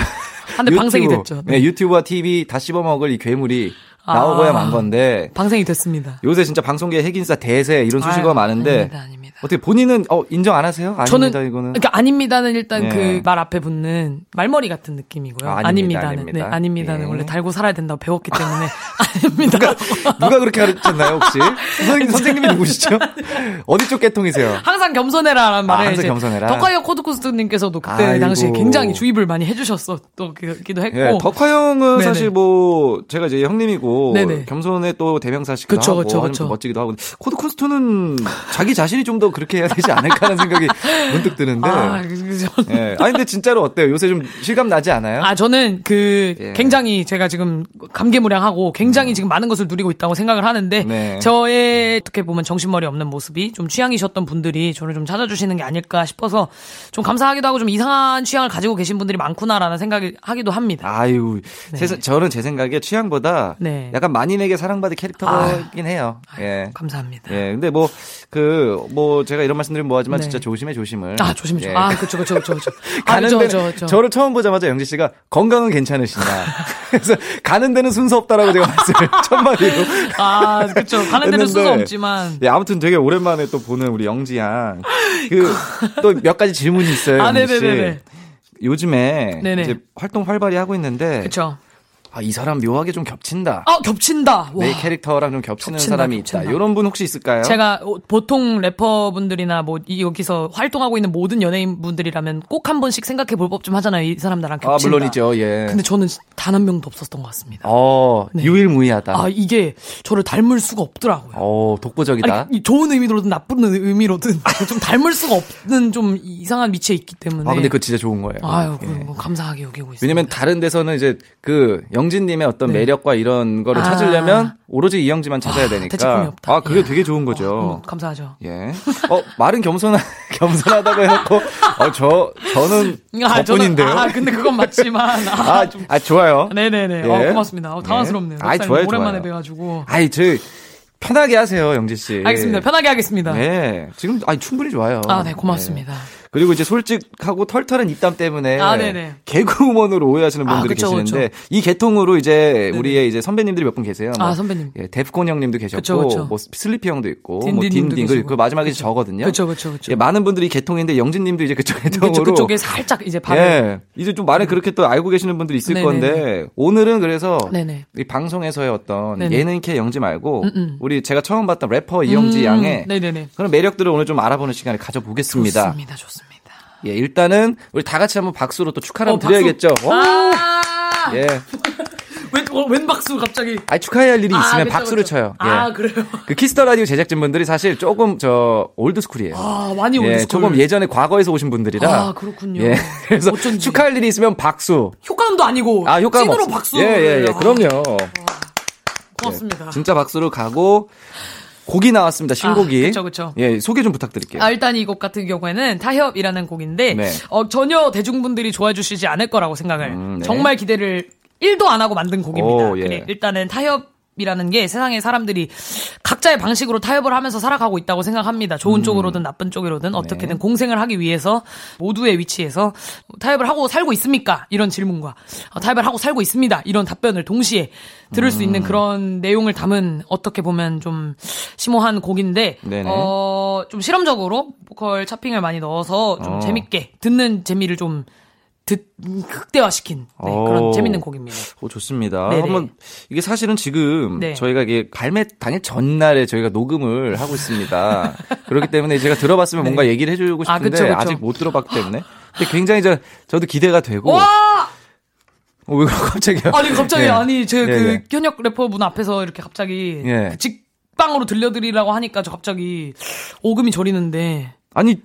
한대 방생이 됐죠. 네. 유튜브와 TV 다 씹어먹을 이 괴물이 아. 나오고야 만 건데 방생이 됐습니다. 요새 진짜 방송계 핵인싸 대세 이런 수식어가 아유, 많은데 아닙니다, 아닙니다. 어떻게 본인은 어, 인정 안 하세요? 아닙니다 저는 이거는. 그러니까 아닙니다는 일단 예. 그말 앞에 붙는 말머리 같은 느낌이고요. 아, 아, 아닙니다, 닙니다는 아닙니다. 네, 아닙니다는 예. 원래 달고 살아야 된다고 배웠기 때문에 아닙니다. 누가 그렇게 가르쳤나요 혹시? 선생님, 선생님이 누구시죠? 어디 쪽 계통이세요? 항상 겸손해라라는 말을 항상 이제 겸손해라. 덕화이어 코드코스트님께서도 그때 아이고. 당시에 굉장히 주입을 많이 해주셨었기도 했고. 예, 덕화 형은 네네. 사실 뭐 제가 이제 형님이고 네네. 겸손의 또 대명사시기도 그쵸, 하고 그쵸, 그쵸. 또 멋지기도 하고 코드 쿤스트는 자기 자신이 좀더 그렇게 해야 되지 않을까 하는 생각이 문득 드는데. 아, 그- 그죠. 예. 아니 근데 진짜로 어때요? 요새 좀 실감 나지 않아요? 아, 저는 그 예. 굉장히 제가 지금 감개무량하고 굉장히 지금 많은 것을 누리고 있다고 생각을 하는데 음. 네. 저의 어떻게 보면 정신머리 없는 모습이 좀 취향이셨던 분들이 저를 좀 찾아주시는 게 아닐까 싶어서 좀 감사하기도 하고 좀 이상한 취향을 가지고 계신 분들이 많구나라는 생각이 하기도 합니다. 아유, 세- 저는 제 생각에 취향보다 네. 약간 만인에게 사랑받을 캐릭터긴 해요. 예. 감사합니다. 예, 근데 뭐, 그, 뭐, 제가 이런 말씀드리면 뭐하지만 네. 진짜 조심해, 조심을. 아, 조심해, 조심. 예. 아, 그쵸, 그쵸, 그쵸, 그쵸. 아, 가는 그쵸. 저를 처음 보자마자 영지 씨가 건강은 괜찮으시냐. 그래서 가는 데는 순서 없다라고 제가 말씀을 첫 마디로. 아, 그쵸. 가는 데는 순서 없지만. 예, 아무튼 되게 오랜만에 또 보는 우리 영지 양. 그, 또 몇 가지 질문이 있어요. 아. 네네네네. 요즘에 네네. 이제 활동 활발히 하고 있는데 그쵸. 아, 이 사람 묘하게 좀 겹친다. 아, 겹친다. 내 와. 캐릭터랑 좀 겹치는 겹친다, 사람이 겹친다. 있다. 이런 분 혹시 있을까요? 제가 어, 보통 래퍼분들이나 뭐 이- 여기서 활동하고 있는 모든 연예인분들이라면 꼭 한 번씩 생각해 볼 법 좀 하잖아요. 이 사람 나랑 아, 겹친다. 물론이죠. 예. 근데 저는 단 한 명도 없었던 것 같습니다. 어, 네. 유일무이하다. 아, 이게 저를 닮을 수가 없더라고요. 어, 독보적이다. 아니, 이 좋은 의미로든 나쁜 의미로든 좀 닮을 수가 없는 좀 이상한 위치에 있기 때문에. 아, 근데 그거 진짜 좋은 거예요. 아유, 예. 그거 감사하게 여기고 있습니다. 왜냐면 다른 데서는 이제 그 영 진님의 어떤 네. 매력과 이런 거를 아. 찾으려면 오로지 이영지만 찾아야 아, 되니까. 아, 그게 이야. 되게 좋은 어, 거죠. 너무 감사하죠. 예. 어, 말은 겸손하, 겸손하다고 해놓고, 어, 저, 저는 아, 저는- 덕분인데요. 아, 근데 그건 맞지만. 아, 아, 아, 좋아요. 네네네. 예. 어, 고맙습니다. 어, 당황스럽네요. 네. 아이, 넉살님 좋아요, 오랜만에 좋아요. 뵈가지고. 아이, 저, 편하게 하세요, 영지 씨. 알겠습니다. 편하게 하겠습니다. 네. 지금, 아니, 충분히 좋아요. 아, 네, 고맙습니다. 네. 그리고 이제 솔직하고 털털한 입담 때문에 아. 개그우먼으로 오해하시는 아, 분들이 그쵸, 계시는데 그쵸. 이 계통으로 이제 네네. 우리의 이제 선배님들이 몇 분 계세요. 아, 선배님. 예, 데프콘 형님도 계셨고 그쵸, 그쵸. 뭐 슬리피 형도 있고 뭐 딘딘님도 딘딘 계시고. 그 마지막에 저거든요. 그쵸, 그쵸, 그쵸. 예, 많은 분들이 개통인데 영진님도 이제 그쪽 개통으로 그쪽, 그쪽에 살짝 이제 발을. 예, 이제 좀 말을 그렇게 또 알고 계시는 분들이 있을 네네. 건데 오늘은 그래서 네네. 이 방송에서의 어떤. 예능캐 영지 말고 음, 음. 우리 제가 처음 봤던 래퍼 이영지 음, 양의. 그런 매력들을 오늘 좀 알아보는 시간을 가져보겠습니다. 좋습니다, 좋습니다. 예, 일단은 우리 다 같이 한번 박수로 또 축하를 어, 드려야겠죠. 오! 아! 예. 웬, 어, 웬 박수 갑자기. 아 축하해야 할 일이 아, 있으면 그쵸, 박수를 그쵸. 쳐요. 예. 아, 그래요? 그 Kiss the Radio 제작진 분들이 사실 조금 저 old school이에요. 아, 많이 예, old school. 조금 예전에 과거에서 오신 분들이라. 아, 그렇군요. 예. 그래서 어쩐지. 축하할 일이 있으면 박수. 효과음도 아니고. 아, 효과음 찐으로 없- 박수. 예, 예, 예. 아, 그럼요. 고맙습니다. 진짜 박수로 가고 곡이 나왔습니다. 신곡이. 아, 그쵸. 예, 소개 좀 부탁드릴게요. 아, 일단 이 곡 같은 경우에는 타협이라는 곡인데, 네. 어, 전혀 대중분들이 좋아해 주시지 않을 거라고 생각을, 음, 네. 정말 기대를 1도 안 하고 만든 곡입니다. 오, 예. 그래, 일단은 타협, 이라는 게 세상의 사람들이 각자의 방식으로 타협을 하면서 살아가고 있다고 생각합니다. 음. 좋은 쪽으로든 나쁜 쪽으로든 네. 어떻게든 공생을 하기 위해서 모두의 위치에서 타협을 하고 살고 있습니까? 이런 질문과 어, 타협을 하고 살고 있습니다. 이런 답변을 동시에 들을 수 음. 있는 그런 내용을 담은 어떻게 보면 좀 심오한 곡인데. 어, 좀 실험적으로 보컬 차핑을 많이 넣어서 좀 어. 재밌게 듣는 재미를 좀 듣, 극대화시킨 네, 그런 오. 재밌는 곡입니다. 오, 좋습니다. 네네. 한번 이게 사실은 지금 네. 저희가 이게 발매 당일 전날에 저희가 녹음을 하고 있습니다. 그렇기 때문에 제가 들어봤으면 뭔가 얘기를 해주고 아, 싶은데 그쵸, 그쵸. 아직 못 들어봤기 때문에 근데 굉장히 저 저도 기대가 되고 와! 어, 왜 갑자기요? 아니 갑자기 예. 아니 제그 예, 예. 현역 래퍼 분 앞에서 이렇게 갑자기 예. 그 직방으로 들려드리라고 하니까 저 갑자기 오금이 저리는데 아니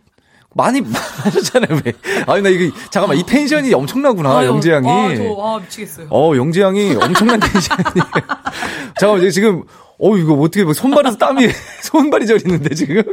많이 하셨잖아요 왜? 아니 나 이거 잠깐만 이 텐션이 엄청나구나 아유, 영재 양이. 아, 저, 아 미치겠어요. 어 영재 양이 엄청난 텐션이. 잠깐만 지금 어, 이거 어떻게, 뭐 손발에서 땀이, 손발이 저리는데 지금?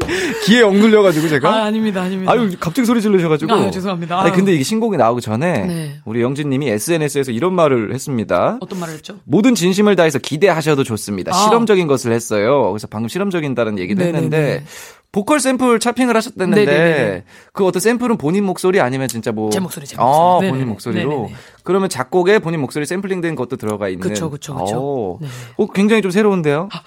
귀에 억눌려 가지고 제가? 아, 아닙니다, 아닙니다. 아유, 갑자기 소리 지르셔 가지고. 아유, 죄송합니다. 아니. 근데 이게 신곡이 나오기 전에. 네. 우리 영진님이 SNS에서 이런 말을 했습니다. 어떤 말을 했죠? 모든 진심을 다해서 기대하셔도 좋습니다. 아. 실험적인 것을 했어요. 그래서 방금 실험적인다는 얘기도 네네네. 했는데. 보컬 샘플 차핑을 하셨다는데 네네네. 그 어떤 샘플은 본인 목소리 아니면 진짜 뭐 제 목소리, 제 아, 목소리. 본인 네네네. 목소리로 네네네. 그러면 작곡에 본인 목소리 샘플링된 것도 들어가 있는 그쵸. 오. 네. 어, 굉장히 좀 새로운데요.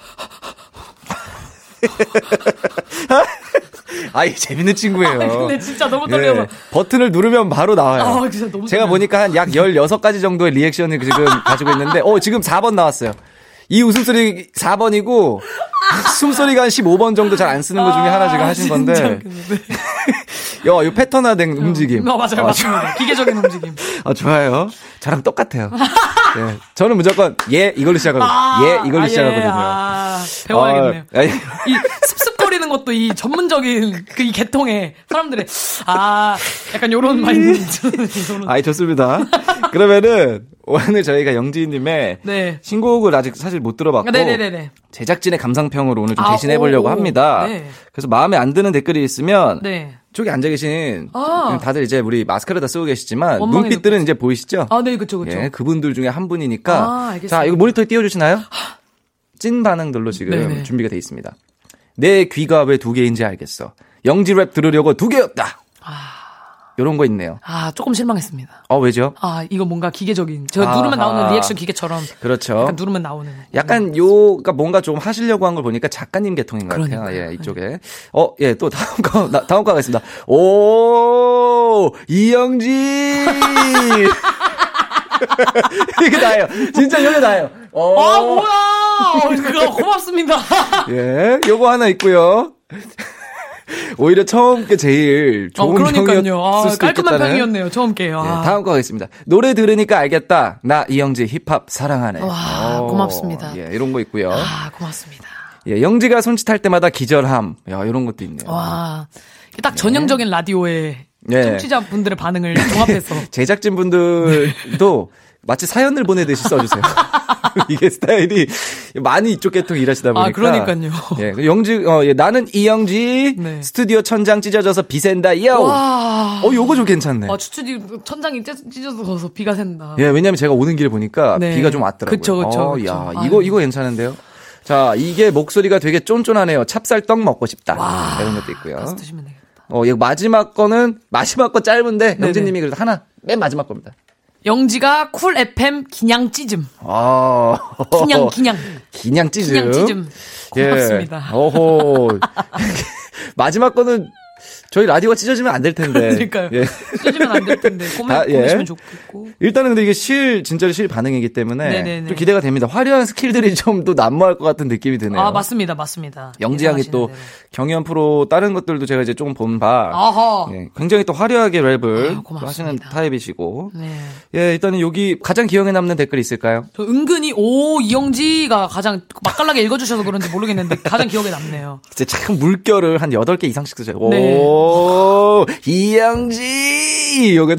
아이 재밌는 친구예요. 아, 근데 진짜 너무 예, 떨려서. 버튼을 누르면 바로 나와요. 아, 제가 떨려요. 보니까 한 약 16가지 정도의 리액션을 지금 가지고 있는데, 어, 지금 4번 나왔어요. 이 웃음소리 4번이고, 숨소리가 한 15번 정도 잘 안 쓰는 것 중에 하나 지금 하신 아, 건데, 야, 이 패턴화된 움직임. 어, 맞아요, 아, 맞습니다. 기계적인 움직임. 아, 좋아요. 저랑 똑같아요. 예. 저는 무조건, 예, 이걸로 시작하고, 예, 이걸로 아, 시작하거든요. 아, 배워야겠네요. 아, 아니, 이 습습거리는 것도 이 전문적인 그이 계통의 사람들의 아 약간 요런 마인드 아이, 좋습니다. 그러면은, 오늘 저희가 영지님의 네. 신곡을 아직 사실 못 들어봤고, 네네네네. 제작진의 감상평으로 오늘 좀 아, 대신해 보려고 오, 합니다. 네. 그래서 마음에 안 드는 댓글이 있으면, 네. 저기 앉아 계신, 아. 다들 이제 우리 마스크를 다 쓰고 계시지만, 눈빛들은 이제 보이시죠? 아, 네, 그쵸, 그쵸. 예, 그분들 중에 한 분이니까. 아. 자, 이거 모니터에 띄워 주시나요? 찐 반응들로 지금 네네. 준비가 돼 있습니다. 내 귀가 왜 두 개인지 알겠어. 영지 랩 들으려고 두 개였다. 요런 거 있네요. 아, 조금 실망했습니다. 어, 왜죠? 아, 이거 뭔가 기계적인. 저 아하. 누르면 나오는 리액션 기계처럼. 그렇죠. 약간 누르면 나오는. 약간 요가 뭔가 좀 하시려고 한 걸 보니까 작가님 계통인 것 같아요. 그러니까요. 예, 이쪽에. 어, 예, 또 다음 거, 나- 다음 거 가겠습니다. 오, 이영지! 이게 나예요. 진짜 이게 나예요. 어, 아, 뭐야! 그거 고맙습니다. 예, 요거 하나 있고요. 오히려 처음 게 제일 어, 좋은 그러니까요. 평이었을 아, 수도 깔끔한 있겠다는. 평이었네요. 처음 게요. 예, 아. 다음 거 가겠습니다. 노래 들으니까 알겠다. 나 이영지 힙합 사랑하네. 와, 어, 고맙습니다. 예, 이런 거 있고요. 아, 고맙습니다. 예, 영지가 손짓할 때마다 기절함. 야, 이런 것도 있네요. 와. 딱 전형적인 라디오의 예. 청취자분들의 반응을 종합해서. 제작진 분들도 마치 사연을 보내듯이 써주세요. 이게 스타일이 많이 이쪽 계통 일하시다 보니까. 아, 그러니까요. 예, 그 영지, 어, 예, 나는 이영지. 네. 스튜디오 천장 찢어져서 비 샌다. 요. 와. 어, 요거 좀 괜찮네. 아, 추추디 천장이 찢- 찢어져서 비가 샌다. 예, 왜냐면 제가 오는 길에 보니까 네. 비가 좀 왔더라고요. 그쵸, 그쵸, 어, 그쵸. 야, 아유. 이거, 이거 괜찮은데요? 자, 이게 목소리가 되게 쫀쫀하네요. 찹쌀떡 먹고 싶다. 와. 이런 것도 있고요. 가서 드시면 되겠다. 어, 이거 마지막 거는, 마지막 거 짧은데. 영지님이 그래도 하나, 맨 마지막 겁니다. 영지가 Cool FM 기냥 찢음. 아. 기냥, 기냥. 기냥 찢음. 기냥 찢음. 고맙습니다. 예. 어호. 마지막 거는 저희 라디오가 찢어지면 안 될 텐데. 그러니까요. 예. 찢어지면 안 될 텐데. 다, 고마, 예. 고마시면 좋겠고. 일단은 근데 이게 실, 진짜로 실 반응이기 때문에 네네네. 좀 기대가 됩니다. 화려한 skill들이 좀 또 난무할 것 같은 느낌이 드네요. 아, 맞습니다. 맞습니다. 영지 양이 예상하시는 또 대로. 경연 프로 다른 것들도 제가 이제 조금 본 바. 아하. 예, 굉장히 또 화려하게 랩을 아. 하시는 타입이시고. 네. 예, 일단은 여기 가장 기억에 남는 댓글이 있을까요? 저 은근히 오 이영지가 가장 맛깔나게 읽어주셔서 그런지 모르겠는데 가장 기억에 남네요. 진짜 참 물결을 한 8개 이상씩 쓰죠. 네. 오, 이영지! 요게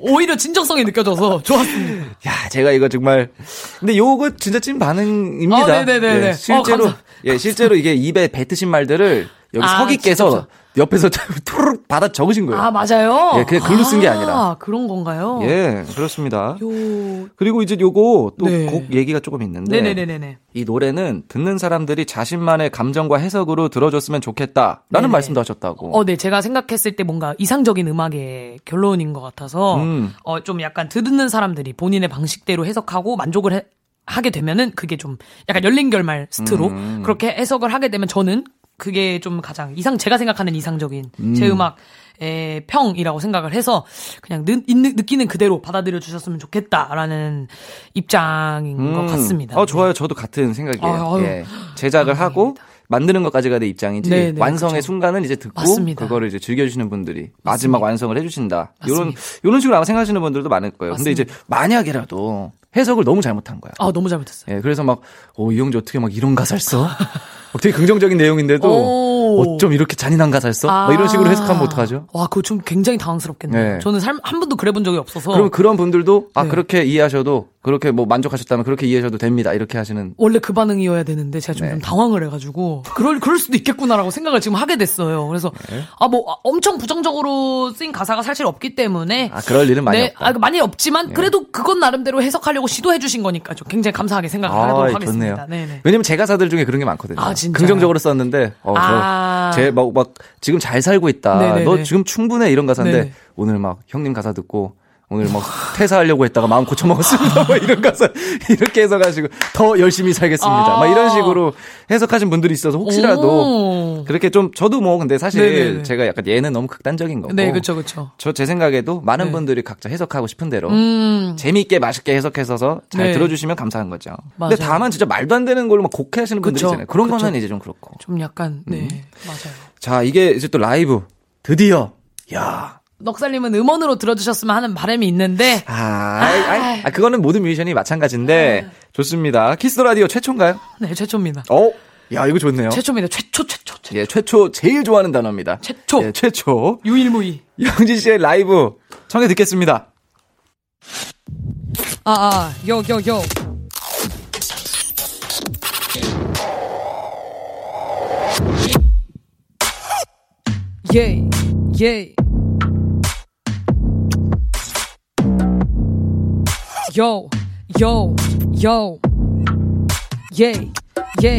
오히려 진정성이 느껴져서 좋았습니다. 야, 제가 이거 정말. 근데 요거 진짜 찐 반응입니다. 아, 네네네네. 예, 실제로, 어, 예, 실제로 이게 입에 뱉으신 말들을 여기 아, 서기께서. 옆에서 투르륵 받아 적으신 거예요. 아 맞아요. 예, 그냥 글로 쓴 게 아니라. 아, 그런 건가요? 예, 그렇습니다. 요. 그리고 이제 요거 또 네. 곡 얘기가 조금 있는데. 네네네네. 이 노래는 듣는 사람들이 자신만의 감정과 해석으로 들어줬으면 좋겠다라는 네네. 말씀도 하셨다고. 어, 네. 제가 생각했을 때 뭔가 이상적인 음악의 결론인 것 같아서, 음. 어, 좀 약간 듣는 사람들이 본인의 방식대로 해석하고 만족을 해- 하게 되면은 그게 좀 약간 열린 결말 스트로 음. 그렇게 해석을 하게 되면 저는 그게 좀 가장 이상, 제가 생각하는 이상적인 제 음악 의 평이라고 생각을 해서 그냥 느, 느끼는 그대로 받아들여 주셨으면 좋겠다라는 입장인 것 음. 같습니다. 어, 좋아요. 저도 같은 생각이에요. 아유, 아유. 예. 제작을 하고 만드는 것까지가 내 입장이지 네, 네, 완성의 그렇죠. 순간은 이제 듣고 맞습니다. 그거를 이제 즐겨주시는 분들이 마지막 완성을 해주신다. 이런 맞습니다. 이런 식으로 아마 생각하시는 분들도 많을 거예요. 근데 이제 만약이라도 해석을 너무 잘못한 거야. 아, 너무 잘못했어요. 예, 그래서 막, 오, 이영지 어떻게 막 이런 가사를 써? 막 되게 긍정적인 내용인데도, 오. 어쩜 이렇게 잔인한 써? 막 이런 식으로 해석하면 어떡하죠? 와, 그거 좀 굉장히 당황스럽겠네요. 네. 저는 삶, 한 번도 그래 본 적이 없어서. 그럼 그런 분들도, 아, 네. 그렇게 이해하셔도 그렇게 뭐 만족하셨다면 그렇게 이해하셔도 됩니다. 이렇게 하시는. 원래 그 반응이어야 되는데 제가 좀, 네. 좀 당황을 해가지고 그럴 그럴 수도 있겠구나라고 생각을 지금 하게 됐어요. 그래서 아 뭐 엄청 부정적으로 쓰인 가사가 사실 없기 때문에 아, 그럴 일은 많이 네, 없다. 예. 아, 많이 없지만 그래도 그건 나름대로 해석하려고 시도해 주신 거니까 좀 굉장히 감사하게 생각하도록 아이, 하겠습니다. 네네. 왜냐면 제 가사들 중에 그런 게 많거든요. 아, 진짜요? 긍정적으로 썼는데, 어, 아. 저, 제, 막, 막, 지금 잘 살고 있다. 네네네. 너 지금 충분해. 이런 가사인데, 네네. 오늘 막, 형님 가사 듣고, 오늘 막, 퇴사하려고 했다가 마음 고쳐먹었습니다. 뭐 이런 가사, 이렇게 해서 가지고, 더 열심히 살겠습니다. 막 이런 아. 식으로 해석하신 분들이 있어서 혹시라도, 오. 그렇게 좀, 저도 뭐, 근데 사실, 네네네. 제가 약간 얘는 너무 극단적인 거고. 네, 그쵸, 그쵸. 저제 생각에도 많은 네. 분들이 각자 해석하고 싶은 대로 음. 재미있게 맛있게 해석해서서 잘 네. 들어주시면 감사한 거죠. 맞아요. 근데 다만 진짜 말도 안 되는 걸로 막 곡해하시는 분들 있잖아요. 그런 그쵸. 거는 이제 좀 그렇고. 좀 약간 네 음. 맞아요. 자 이게 이제 또 라이브 드디어 야. 넉살님은 음원으로 들어주셨으면 하는 바람이 있는데 아, 아, 아, 아, 그거는 모든 뮤지션이 마찬가지인데 좋습니다. 키스 라디오 최초인가요? 네 최초입니다. 어, 야 이거 좋네요. 최초입니다. 최초 최초 최초. 예, 최초 제일 좋아하는 단어입니다. 최초. 예, 최초. 유일무이. 영지 씨의 라이브 청해 듣겠습니다. 아, 아, 요, 요, 요. 예, 예. Yo, yo, yo. Yay, yeah.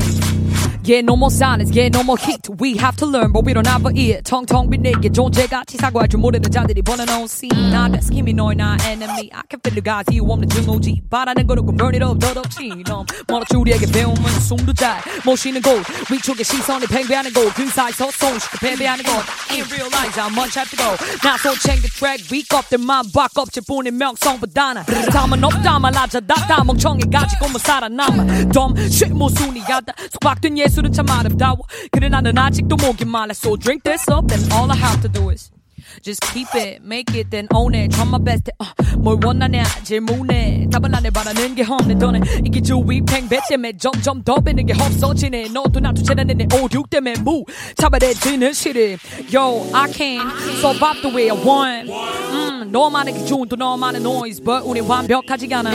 Yeah, no more silence, yeah, no more heat. We have to learn, but we don't have a ear. 텅텅 빈 내게 존재같이 사과할 줄 모르는 자들이 번어놓은 scene. 나 스키미 너의 나 enemy. I can feel the guys 이유 없는 증오지. 바라는 거 놓고 burn it up, 더덥지. 넌 멀었지 우리에게 배움은 숨도 잘 모시는 곳. 위쪽의 시선이 팽배하는 곳. 그 사이서 손쉽게 패배하는 것. In real life, I'm much have to go. 나손 챙겨 track, weak up the만 바껍질 뿐인 명성보다는. 담은 없다 말하자 다 멍청해 가지고 뭐 살아남아. 덤, shit 모순이야다. 속박된 예 술은 참 아름다워. 그래 나는 아직도 목이 말라. So drink this up, then all I have to do is. Just keep it, make it, then own it. Try my best. Uh, 뭘 원하냐 질문에 답을 안 해바라는 게 없는 너네 이게 주위 팽배 때문에 점점 더 배는 게 없어지네. 너도 나도 재난의 내 오륙 때문에 무 차별해지는 시리. Yo, I can survive the way I want. 음, 너만의 기준도 너만의 noise, but 우리 완벽하지 않아.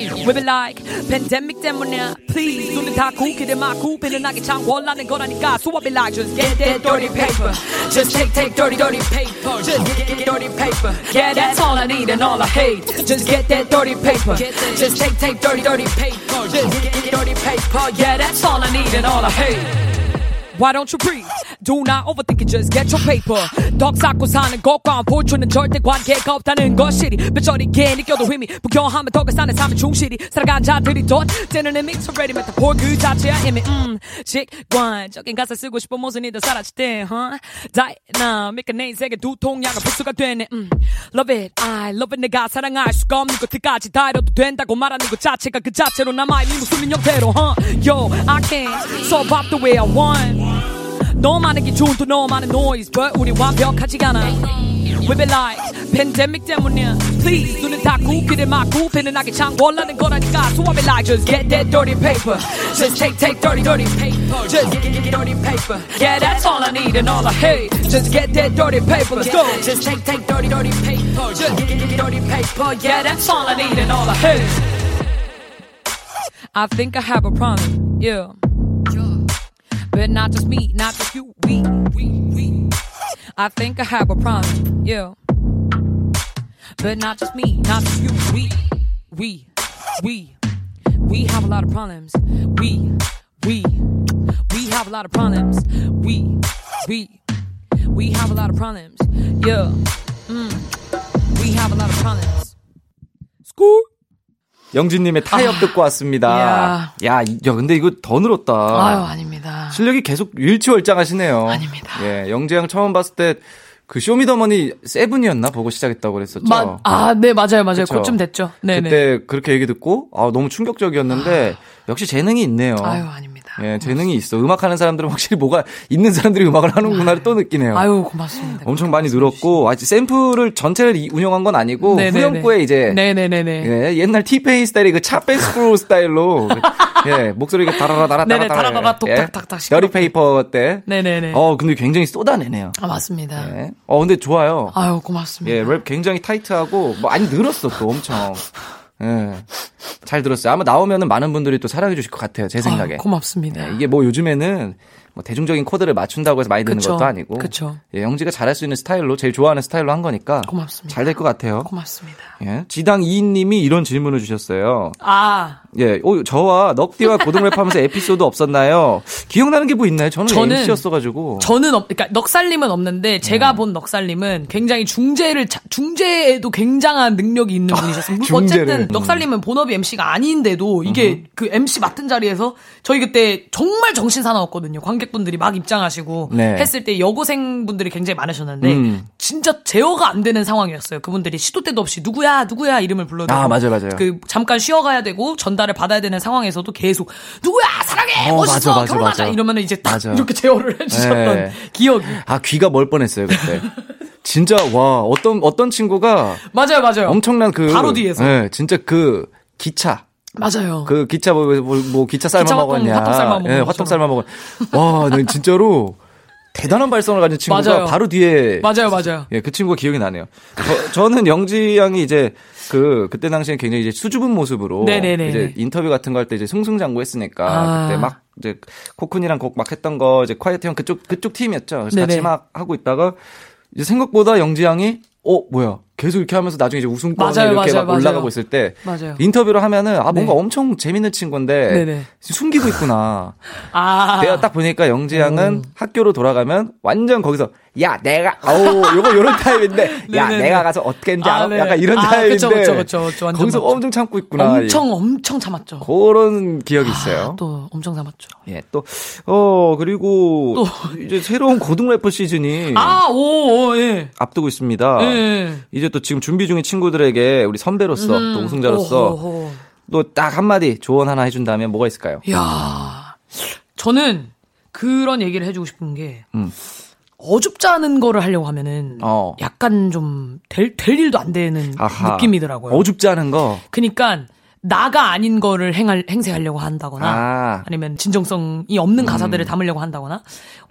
We be like pandemic 때문에 please 눈을 닫고 기대 막고 비난하게 창궐하는 거라니까 So I be like just get that dirty paper Just take take dirty dirty paper Just get, get dirty paper. Yeah that's all I need and all I hate. Just get that dirty paper. Just take take dirty dirty paper. Just get, get dirty paper. Yeah that's all I need and all I hate Why don't you breathe? Do not overthink it, just get your paper. 덕 쌓고 사는 것과 보초는 절대 관계가 없다는 것이리. 뼈저리게 느껴도 힘이 부겨하면 덕을 쌓는 삶의 충실히. 살아간 자들이 돈 때는 의미 already metaphor 그 자체야 이미 음 직관적인 가사 쓰고 싶은 모습이 더 사라질 때 huh? 다이나믹한 내 인생의 두통약은 필수가 되네 음. Love it, I love it 내가 사랑할 수가 없는 것들까지 다 이뤄도 된다고 말하는 것 자체가 그 자체로 남아있는 무수민 형태로 huh? Yo, I can survive the way I want 너만의 기준도 너만의 noise but 우리 완벽하지 않아 We be like pandemic 때문이야 Please 눈을 닫고 귀를 막고 배는하게 창궐하는 거라니까 So I be like just get that dirty paper Just take take dirty dirty paper Just get, get, get dirty paper Yeah that's all I need and all I hate Just get that dirty paper Let's go Just take take dirty dirty paper Just get, get, get dirty paper Yeah that's all I need and all I hate I think I have a problem, yeah but not just me, not just you, we, we, we. I think I have a problem, yeah. But not just me, not just you, we, we, we. We have a lot of problems. We, we, we have a lot of problems. We, we, we have a lot of problems. Yeah, mm. We have a lot of problems. School. 영진님의 타협 듣고 왔습니다. 아, 이야. 야, 이- 야, 근데 이거 더 늘었다. 아유, 아닙니다. 실력이 계속 일치월장하시네요. 아닙니다. 예, 영재양 처음 봤을 때 그 쇼미더머니 세븐이었나 보고 시작했다고 그랬었죠. 마, 아, 네, 맞아요, 맞아요. 그쵸? 그쯤 됐죠. 네네. 그때 그렇게 얘기 듣고 아, 너무 충격적이었는데 역시 재능이 있네요. 아유, 아닙니다. 예, 재능이 있어. 음악하는 사람들은 확실히 뭐가 있는 사람들이 음악을 하는구나를 또 느끼네요. 아유, 고맙습니다. 엄청 많이 늘었고 아직 샘플을 전체를 이- 운영한 건 아니고 네네네. 후렴구에 이제 네네네네. 예, 옛날 티페인 스타일의 그 차페스크루 스타일로 예, 목소리가 다라라 다라 다라 다라다라 똑딱딱딱 더리 페이퍼 때. 네네네. 어, 근데 굉장히 쏟아내네요. 아, 맞습니다. 예. 어, 근데 좋아요. 아유, 고맙습니다. 예, 랩 굉장히 타이트하고 뭐 많이 늘었어 또 엄청. 예. 잘 들었어요. 아마 나오면은 많은 분들이 또 사랑해 주실 것 같아요. 제 생각에. 아유, 고맙습니다. 네, 이게 뭐 요즘에는 뭐 대중적인 코드를 맞춘다고 해서 많이 듣는 그쵸. 것도 아니고. 그쵸. 예, 영지가 잘할 수 있는 스타일로 제일 좋아하는 스타일로 한 거니까. 고맙습니다. 잘 될 것 같아요. 고맙습니다. 예. 지당 이인님이 이런 질문을 주셨어요. 아, 예, 오, 저와 넉디와 고등랩하면서 에피소드 없었나요? 기억나는 게 뭐 있나요? 저는, 저는- MC였어가지고. 저는 없, 그러니까 넉살님은 없는데 제가 본 넉살님은 굉장히 중재를 자- 중재에도 굉장한 능력이 있는 분이셨어요. 뭐 중재를. 어쨌든 음. 넉살님은 본업이 MC가 아닌데도 이게 그 MC 맡은 자리에서 저희 그때 정말 정신 사나웠거든요. 관객분들이 막 입장하시고 네. 했을 때 여고생분들이 굉장히 많으셨는데 음. 진짜 제어가 안 되는 상황이었어요. 그분들이 시도 때도 없이 누구야 누구야 이름을 불러도 아, 맞아요, 맞아요. 그 잠깐 쉬어가야 되고 전달 을 받아야 되는 상황에서도 계속 누구야 사랑해 어, 멋있어 맞아, 맞아, 결혼하자 맞아. 이러면은 이제 딱 맞아. 이렇게 제어를 해주셨던 네. 기억이 아, 귀가 멀 뻔했어요, 그때. 진짜, 와, 어떤, 어떤 친구가 맞아요 맞아요 엄청난 그. 바로 뒤에서. 예, 진짜 그 기차. 맞아요 그 기차 뭐, 뭐, 뭐 기차 화통, 먹었냐. 화통 삶아 먹은 예, 것처럼. 화통 삶아 먹은. 와, 나 진짜로 대단한 발성을 가진 친구가 맞아요. 바로 뒤에 맞아요 맞아요 예, 그 친구가 기억이 나네요. 저, 는 영지 양이 이제 그 그때 당시엔 굉장히 이제 수줍은 모습으로 네네네. 이제 인터뷰 같은 거 할 때 이제 승승장구했으니까 아. 그때 막 이제 코쿤이랑 곡 막 했던 거 이제 콰이트 형 그쪽 그쪽 팀이었죠. 그래서 같이. 막 하고 있다가 이제 생각보다 영지 양이 어 뭐야 계속 이렇게 하면서 나중에 이제 우승권에 맞아요, 이렇게 맞아요, 막 올라가고 맞아요. 있을 때 맞아요 인터뷰를 하면은 아 뭔가 네. 엄청 재밌는 친구인데 네네. 숨기고 있구나. 아 내가 딱 보니까 영지 양은 학교로 돌아가면 완전 거기서 야 내가 어우 요거 요런 타입인데 야. 내가 가서 어떻게 했는지 아, 알아? 네. 약간 이런 아, 타입인데 그쵸, 그쵸, 그쵸, 거기서 맞죠. 엄청 참고 있구나. 엄청 엄청 참았죠 그런 기억이 있어요. 아, 또 엄청 참았죠 예, 또, 어, 그리고, 이제 새로운 고등 래퍼 시즌이 아오예 앞두고 있습니다. 예. 이제 또 지금 준비 중인 친구들에게 우리 선배로서, 또 우승자로서, 음. 오호호. 또 딱 한마디 조언 하나 해준다면 뭐가 있을까요? 야 저는 그런 얘기를 해주고 싶은 게 음. 어줍지 않은 거를 하려고 하면은 어. 약간 좀 될 될 일도 안 되는 아하. 느낌이더라고요. 어줍지 않은 거. 그니까 나가 아닌 거를 행할 행세하려고 한다거나 아. 음. 아니면 진정성이 없는 가사들을 담으려고 한다거나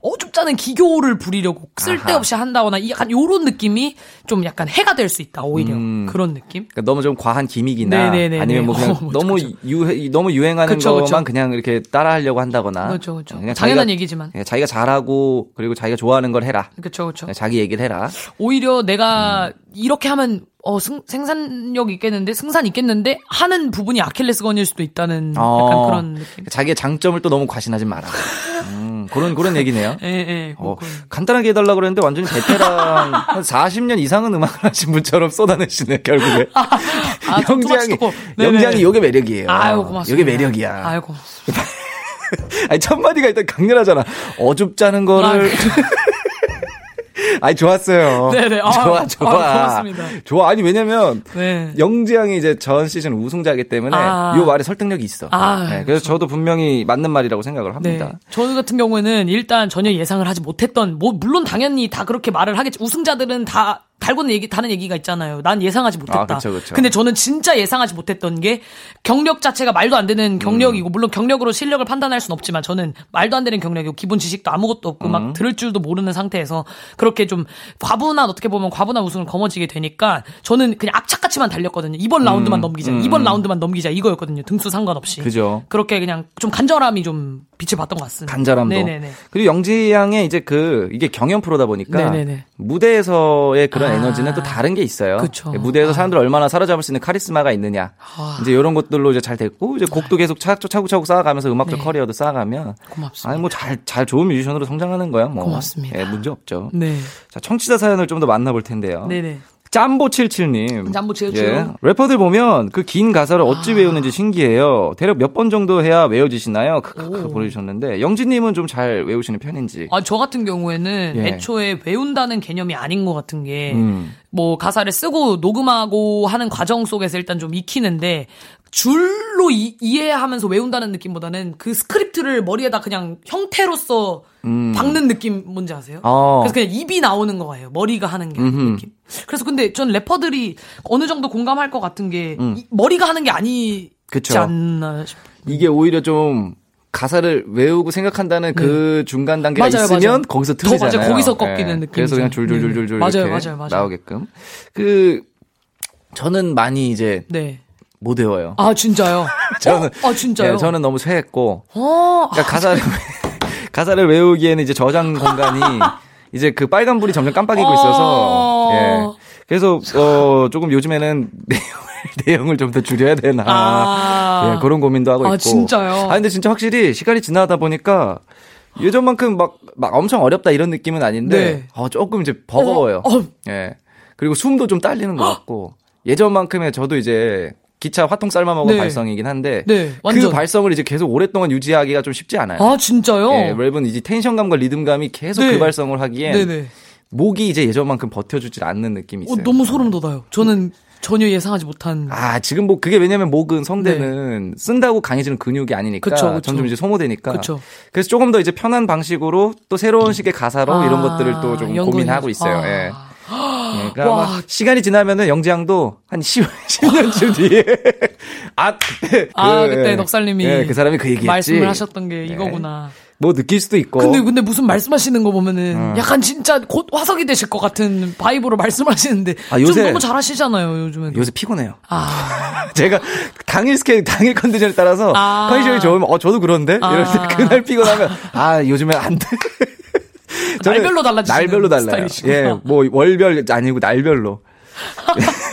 어줍지 않은 기교를 부리려고 쓸데없이 한다거나 이 약간 요런 느낌이 좀 약간 해가 될 수 있다 오히려 음. 그런 느낌. 그러니까 너무 좀 과한 기믹이나 네네네네. 아니면 뭐 그냥 어, 너무 그쵸. 유해 너무 유행하는 그쵸, 것만 그쵸. 그냥 이렇게 따라하려고 한다거나 그렇죠, 그렇죠. 당연한 자기가- 얘기지만. 예, 자기가 잘하고 그리고 자기가 좋아하는 걸 해라. 그렇죠, 그렇죠. 자기 얘기를 해라. 오히려 내가 음. 이렇게 하면 어 승, 생산력 있겠는데 승산 있겠는데 하는 부분이 아킬레스건일 수도 있다는 약간 어, 그런 느낌. 자기의 장점을 또 너무 과신하지 마라. 음, 그런 그런 얘기네요. 예, 예. 어. 간단하게 해달라 그랬는데 완전히 베테랑 한 40년 이상은 음악을 하신 분처럼 쏟아내시네 결국에. 아, 좀 영장이. 네네. 영장이 요게 매력이에요. 아유 고맙습니다. 요게 매력이야. 아이고. 아니 첫 마디가 일단 강렬하잖아. 어줍잖은 거를. 아, 아니 좋았어요. 네네. 아, 좋아 아, 좋아. 고맙습니다. 좋아 아니 왜냐면 네. 영지양이 이제 전 시즌 우승자이기 때문에 아. 요 말에 설득력이 있어. 아, 네, 그래서 저도 분명히 맞는 말이라고 생각을 네. 합니다. 저 같은 경우에는 일단 전혀 예상을 하지 못했던, 뭐, 물론 당연히 다 그렇게 말을 하겠지. 우승자들은 다 달고는 얘기, 다른 얘기가 있잖아요. 난 예상하지 못했다. 아, 그쵸, 그쵸. 근데 저는 진짜 예상하지 못했던 게 경력 자체가 말도 안 되는 경력이고, 물론 경력으로 실력을 판단할 수는 없지만 저는 말도 안 되는 경력이고, 기본 지식도 아무것도 없고, 음. 막 들을 줄도 모르는 상태에서 그렇게 좀 과분한, 어떻게 보면 과분한 우승을 거머쥐게 되니까 저는 그냥 악착같이만 달렸거든요. 이번 라운드만 넘기자. 음, 이번 음. 라운드만 넘기자. 이거였거든요. 등수 상관없이. 그죠. 그렇게 그냥 좀 간절함이 좀 빛을 봤던 것 같습니다. 간절함도. 네네네. 그리고 영지 양의 이제 그 이게 경연 프로다 보니까 네네네. 무대에서의 그런 아. 에너지는 또 다른 게 있어요. 그쵸. 무대에서 아. 사람들 을 얼마나 사로잡을 수 있는 카리스마가 있느냐. 아. 이제 이런 것들로 이제 잘 됐고 이제 곡도 계속 차- 차곡 차곡 쌓아가면서 음악적 네. 커리어도 쌓아가면 고맙습니다. 아니 뭐 잘 잘 좋은 뮤지션으로 성장하는 거야. 뭐. 고맙습니다. 예, 문제 없죠. 네. 자, 청취자 사연을 좀 더 만나볼 텐데요. 네네. 짬보77님. 짬보77. 예. 래퍼들 보면 그 긴 가사를 어찌 아. 외우는지 신기해요. 대략 몇 번 정도 해야 외워지시나요? 크크크 오. 보내주셨는데, 영지님은 좀 잘 외우시는 편인지. 아, 저 같은 경우에는 예. 애초에 외운다는 개념이 아닌 것 같은 게, 음. 뭐, 가사를 쓰고 녹음하고 하는 과정 속에서 일단 좀 익히는데, 줄로 이, 이해하면서 외운다는 느낌보다는 그 스크립트를 머리에다 그냥 형태로서 박는 느낌 뭔지 아세요? 음. 어. 그래서 그냥 입이 나오는 거예요. 머리가 하는 게 음흠. 느낌. 그래서 근데 전 래퍼들이 어느 정도 공감할 것 같은 게 음. 이- 머리가 하는 게 아니지 그쵸. 않나 싶어요. 이게 오히려 좀, 가사를 외우고 생각한다는 그 중간 단계가 네. 맞아요, 있으면 맞아요. 거기서 더 틀리잖아요. 맞아요. 거기서 꺾이는 예. 느낌이죠. 그래서 그냥 줄줄줄줄줄 네. 맞아요, 이렇게 맞아요, 맞아요. 나오게끔. 그 저는 많이 이제 네. 못 외워요. 아, 진짜요? 저는 어? 아, 진짜요? 예, 저는 너무 쇠했고 어, 그러니까 가사를 가사를 외우기에는 이제 저장 공간이 이제 그 빨간 불이 점점 깜빡이고 있어서 어. 예. 그래서 어 조금 요즘에는 내용을 내용을 좀 더 줄여야 되나 아. 예, 그런 고민도 하고 아, 있고. 진짜요? 아 근데 진짜 확실히 시간이 지나다 보니까 예전만큼 막, 막 엄청 어렵다 이런 느낌은 아닌데, 네. 어, 조금 이제 버거워요. 어, 어. 예. 그리고 숨도 좀 딸리는 것 같고, 예전만큼의 저도 이제 기차 화통 삶아 먹은 네. 발성이긴 한데, 네, 그. 발성을 이제 계속 오랫동안 유지하기가 좀 쉽지 않아요. 아, 진짜요? 예, 랩은 이제 텐션감과 리듬감이 계속 네. 그 발성을 하기엔 네네. 목이 이제 예전만큼 버텨주질 않는 느낌이 어, 있어요. 너무 소름 돋아요. 저는 전혀 예상하지 못한. 아, 지금 뭐 그게 왜냐면 목은 성대는 쓴다고 강해지는 근육이 아니니까 네. 그쵸, 그쵸. 점점 이제 소모되니까. 그쵸. 그래서 조금 더 이제 편한 방식으로 또 새로운 식의 가사로 아, 이런 것들을 또 좀 고민하고. 있어요. 아. 예. 예, 그러니까 와. 아마 시간이 지나면은 영지양도 한 10, 10년쯤 뒤에 아 그때 아, 그, 그때 예. 넉살님이 예, 그 사람이 그 얘기했지. 말씀을 하셨던 게 이거구나. 뭐 느낄 수도 있고. 근데 근데 무슨 말씀하시는 거 보면은 어. 약간 진짜 곧 화석이 되실 것 같은 vibe로 말씀하시는데 아, 요새- 좀 너무 잘하시잖아요 요즘에도. 요새 피곤해요. 아, 제가 당일 스케일, 당일 컨디션에 따라서 아. 컨디션이 좋으면 어 저도 그런데 아. 이럴 때 그날 피곤하면 아 요즘에 안 돼. 저는 날별로 달라지시는 날별로 달라요. 예, 뭐 월별 아니고 날별로.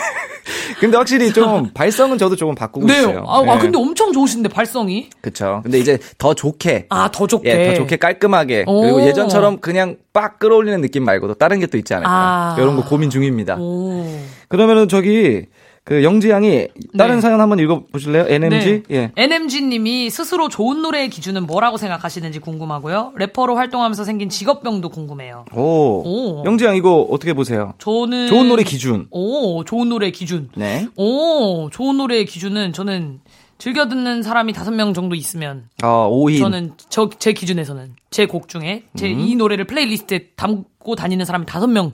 근데 확실히 좀 발성은 저도 조금 바꾸고 네. 있어요. 아, 아, 예. 근데 엄청 좋으신데 발성이. 그쵸. 근데 이제 더 좋게. 아, 더 좋게. 예, 더 좋게 깔끔하게. 오. 그리고 예전처럼 그냥 빡 끌어올리는 느낌 말고도 다른 게 또 있지 않을까. 아. 이런 거 고민 중입니다. 오. 그러면은 저기 그 영지 양이 다른 네. 사연 한번 읽어 보실래요? NMG? 예. NMG님이 스스로 좋은 노래의 기준은 뭐라고 생각하시는지 궁금하고요. 래퍼로 활동하면서 생긴 직업병도 궁금해요. 오. 오. 영지 양 이거 어떻게 보세요? 저는 좋은 노래 기준. 오, 좋은 노래 기준. 네. 오, 좋은 노래의 기준은 저는 즐겨 듣는 사람이 다섯 명 정도 있으면 아, 5인. 저는 저 제 기준에서는 제 곡 중에 제 음. 이 노래를 playlist에 담고 다니는 사람이 다섯 명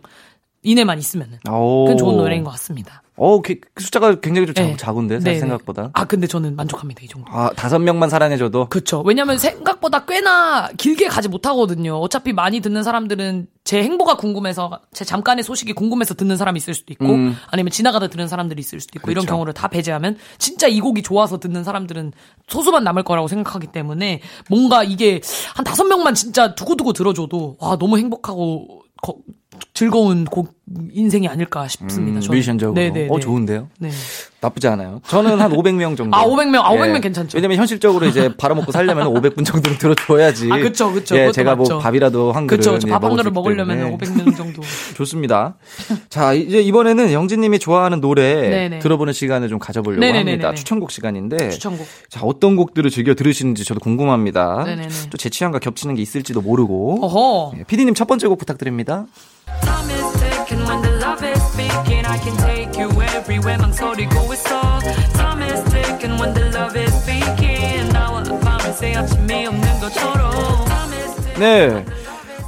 이내만 있으면은 오. 그건 좋은 노래인 것 같습니다. 어, 그, 그 숫자가 굉장히 좀 작, 네. 작 은데 네, 네. 생각보다. 아 근데 저는 만족합니다 이 정도. 아, 다섯 명만 사랑해줘도. 그쵸. 왜냐면 생각보다 꽤나 길게 가지 못하거든요. 어차피 많이 듣는 사람들은 제 행보가 궁금해서, 제 잠깐의 소식이 궁금해서 듣는 사람이 있을 수도 있고, 음. 아니면 지나가다 들은 사람들이 있을 수도 있고, 이런 그쵸. 경우를 다 배제하면, 진짜 이 곡이 좋아서 듣는 사람들은 소수만 남을 거라고 생각하기 때문에, 뭔가 이게 한 다섯 명만 진짜 두고두고 들어줘도, 와, 너무 행복하고, 거- 즐거운 곡, 인생이 아닐까 싶습니다. 음, 저는. 뮤지션적으로. 네네. 어, 좋은데요? 네. 나쁘지 않아요. 저는 한 500명 정도. 아, 500명, 아, 500명 괜찮죠. 왜냐면 현실적으로 이제 벌어먹고 살려면 500분 정도는 들어줘야지. 아, 그쵸, 그쵸. 예, 제가 맞죠. 뭐 밥이라도 한 그릇. 그쵸, 그쵸. 예, 밥한 먹을 수 그릇 먹으려면 때문에. 500명 정도. 좋습니다. 자, 이제 이번에는 영진님이 좋아하는 노래 네네. 들어보는 시간을 좀 가져보려고 네네네네네. 합니다. 추천곡 시간인데. 추천곡. 자, 어떤 곡들을 즐겨 들으시는지 저도 궁금합니다. 네네네. 또제 취향과 겹치는 게 있을지도 모르고. 어허. 예, PD님 첫 번째 곡 부탁드립니다. Ticking when the love is speaking. I can take you everywhere. 망설이고 있어. Time is ticking when the love is speaking. 나와 밤을 새 아침이 없는 것처럼. 네.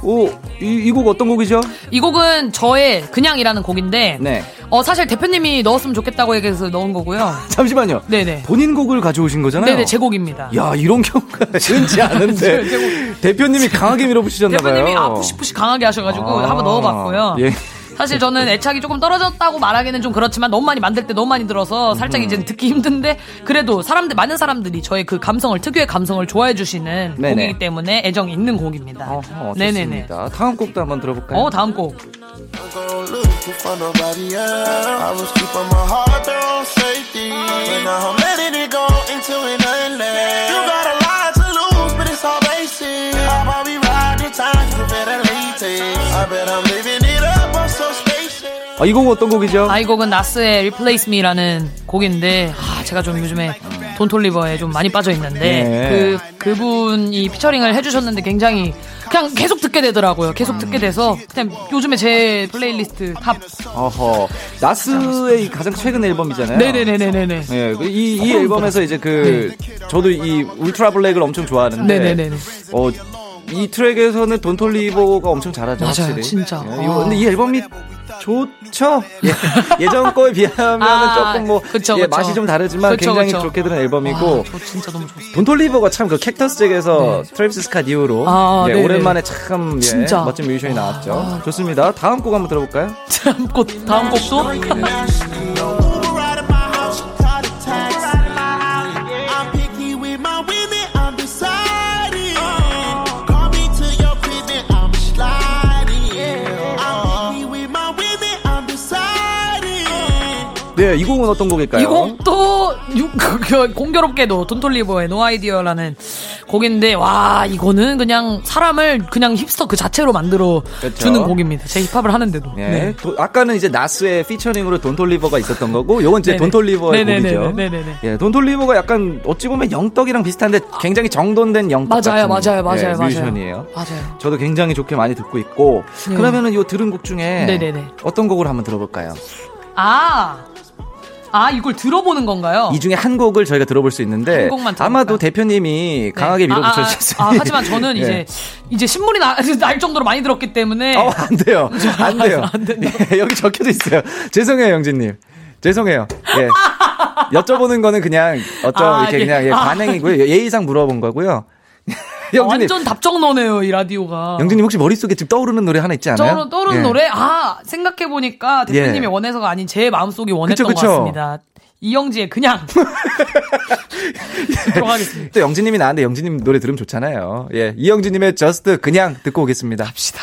오, 이, 이 곡 어떤 곡이죠? 이 곡은 저의 그냥이라는 곡인데 네. 어 사실 대표님이 넣었으면 좋겠다고 얘기해서 넣은 거고요. 잠시만요. 네네. 본인 곡을 가져오신 거잖아요. 네네 제 곡입니다. 야, 이런 경우가 흔치 않은데. 대표님이 강하게 밀어붙이셨나봐요. 대표님이 아 푸시푸시 강하게 하셔가지고 아, 한번 넣어봤고요. 예. 사실 저는 애착이 조금 떨어졌다고 말하기는 좀 그렇지만 너무 많이 만들 때 너무 많이 들어서 살짝 이제 듣기 힘든데 그래도 사람들 많은 사람들이 저의 그 감성을 특유의 감성을 좋아해 주시는 네네. 곡이기 때문에 애정이 있는 곡입니다. 네네네. 다음 곡도 한번 들어볼까요? 어 다음 곡. I bet I'm living 아, 이 곡은 어떤 곡이죠? 아, 이 곡은 나스의 Replace Me라는 곡인데, 아, 제가 좀 요즘에 돈톨리버에 좀 많이 빠져 있는데, 네. 그, 그분이 피처링을 해주셨는데 굉장히 그냥 계속 듣게 되더라고요. 계속 듣게 돼서, 그냥 요즘에 제 플레이리스트 탑. 어허. 나스의 이 가장 최근 앨범이잖아요. 네네네네네. 예, 그 이, 이 앨범에서 이제 그, 저도 이 Ultra Black을 엄청 좋아하는데. 네네네네. 어, 이 트랙에서는 돈톨리버가 엄청 잘하죠, 맞아요, 확실히. 진짜. 예, 이거- 아. 근데 이 앨범이 좋죠? 예, 전 거에 비하면 아, 조금 뭐, 그쵸, 예, 그쵸. 맛이 좀 다르지만 그쵸, 굉장히 그쵸. 좋게 들은 앨범이고. 아, 저 진짜 너무 좋습니다. 돈톨리버가 참 그 Cactus Jack에서 트래비스 스캇 이후로 아, 예. 오랜만에 참 예, 진짜. 멋진 뮤지션이 나왔죠. 좋습니다. 다음 곡 한번 들어볼까요? 다음 곡, 다음 곡도? 네, 이 곡은 어떤 곡일까요? 이 곡도 유- 그, 공교롭게도 돈톨리버의 No Idea라는 곡인데 와 이거는 그냥 사람을 그냥 힙스터 그 자체로 만들어 그렇죠. 주는 곡입니다. 제 힙합을 하는데도. 예. 네. 도- 아까는 이제 나스의 피처링으로 돈톨리버가 있었던 거고, 요건 이제. 돈톨리버의. 곡이죠. 네네네. 예, 돈톨리버가 약간 어찌 보면 영떡이랑 비슷한데 굉장히 정돈된 영떡 맞아요, 같은 맞아요, 맞아요, 예, 맞아요. 뮤지션이에요. 맞아요. 저도 굉장히 좋게 많이 듣고 있고, 네. 그러면은 요 들은 곡 중에 네네네. 어떤 곡을 한번 들어볼까요? 아, 아 이걸 들어보는 건가요? 이 중에 한 곡을 저희가 들어볼 수 있는데 한 곡만 들어볼까요? 아마도 대표님이 강하게 네. 아, 밀어붙여 아, 아, 주셨어요. 아, 하지만 저는 이제 이제 신문이 나, 날 정도로 많이 들었기 때문에 어, 안 돼요. 안 돼요. 안. 예, 여기 적혀져 있어요. 죄송해요, 영진님. 죄송해요. 예. 여쭤보는 거는 그냥 어떤 아, 이렇게 예. 그냥 예, 아. 관행이고요. 예의상 물어본 거고요. 영진님. 완전 답정너네요 이 라디오가. 영진님 혹시 머릿속에 지금 떠오르는 노래 하나 있지 않아요? 떠오르, 떠오르는 예. 노래? 아, 생각해보니까 대표님이 예. 원해서가 아닌 제 마음속이 원했던 그쵸, 그쵸. 것 같습니다. 이영지의 그냥. 들어가겠습니다. 또 영진님이 나왔는데 영진님 노래 들으면 좋잖아요. 예. 이영진님의 저스트 그냥 듣고 오겠습니다. 갑시다.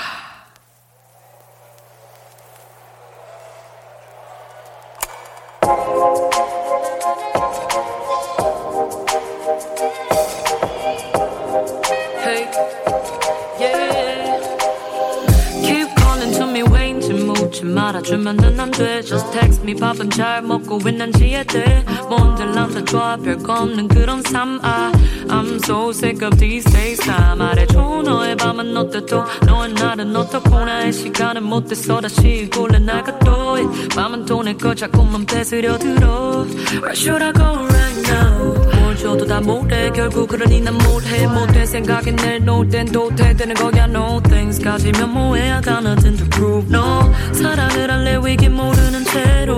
주면은 안 돼. Just text me 밥은 잘 먹고 있는지 해대. 뭔들 난다 좋아 별거 없는 그런 삶. 아, I'm so sick of these days. 다 말해줘 너의 밤은 어때 또 너의 날은 어떻고 나의 시간은 못됐어 다시 골래 나가 또 밤은 또내거 자꾸만 뺏으려 들어. Where should I go right now? 뭘 줘도 다 못해. 결국 그러니 난 못해. 못해 생각에 내놓을 땐 도태되는 거야. No thanks. 가지면 뭐해 I got nothing to prove no. 사랑을 할래? 위기 모르는 채로.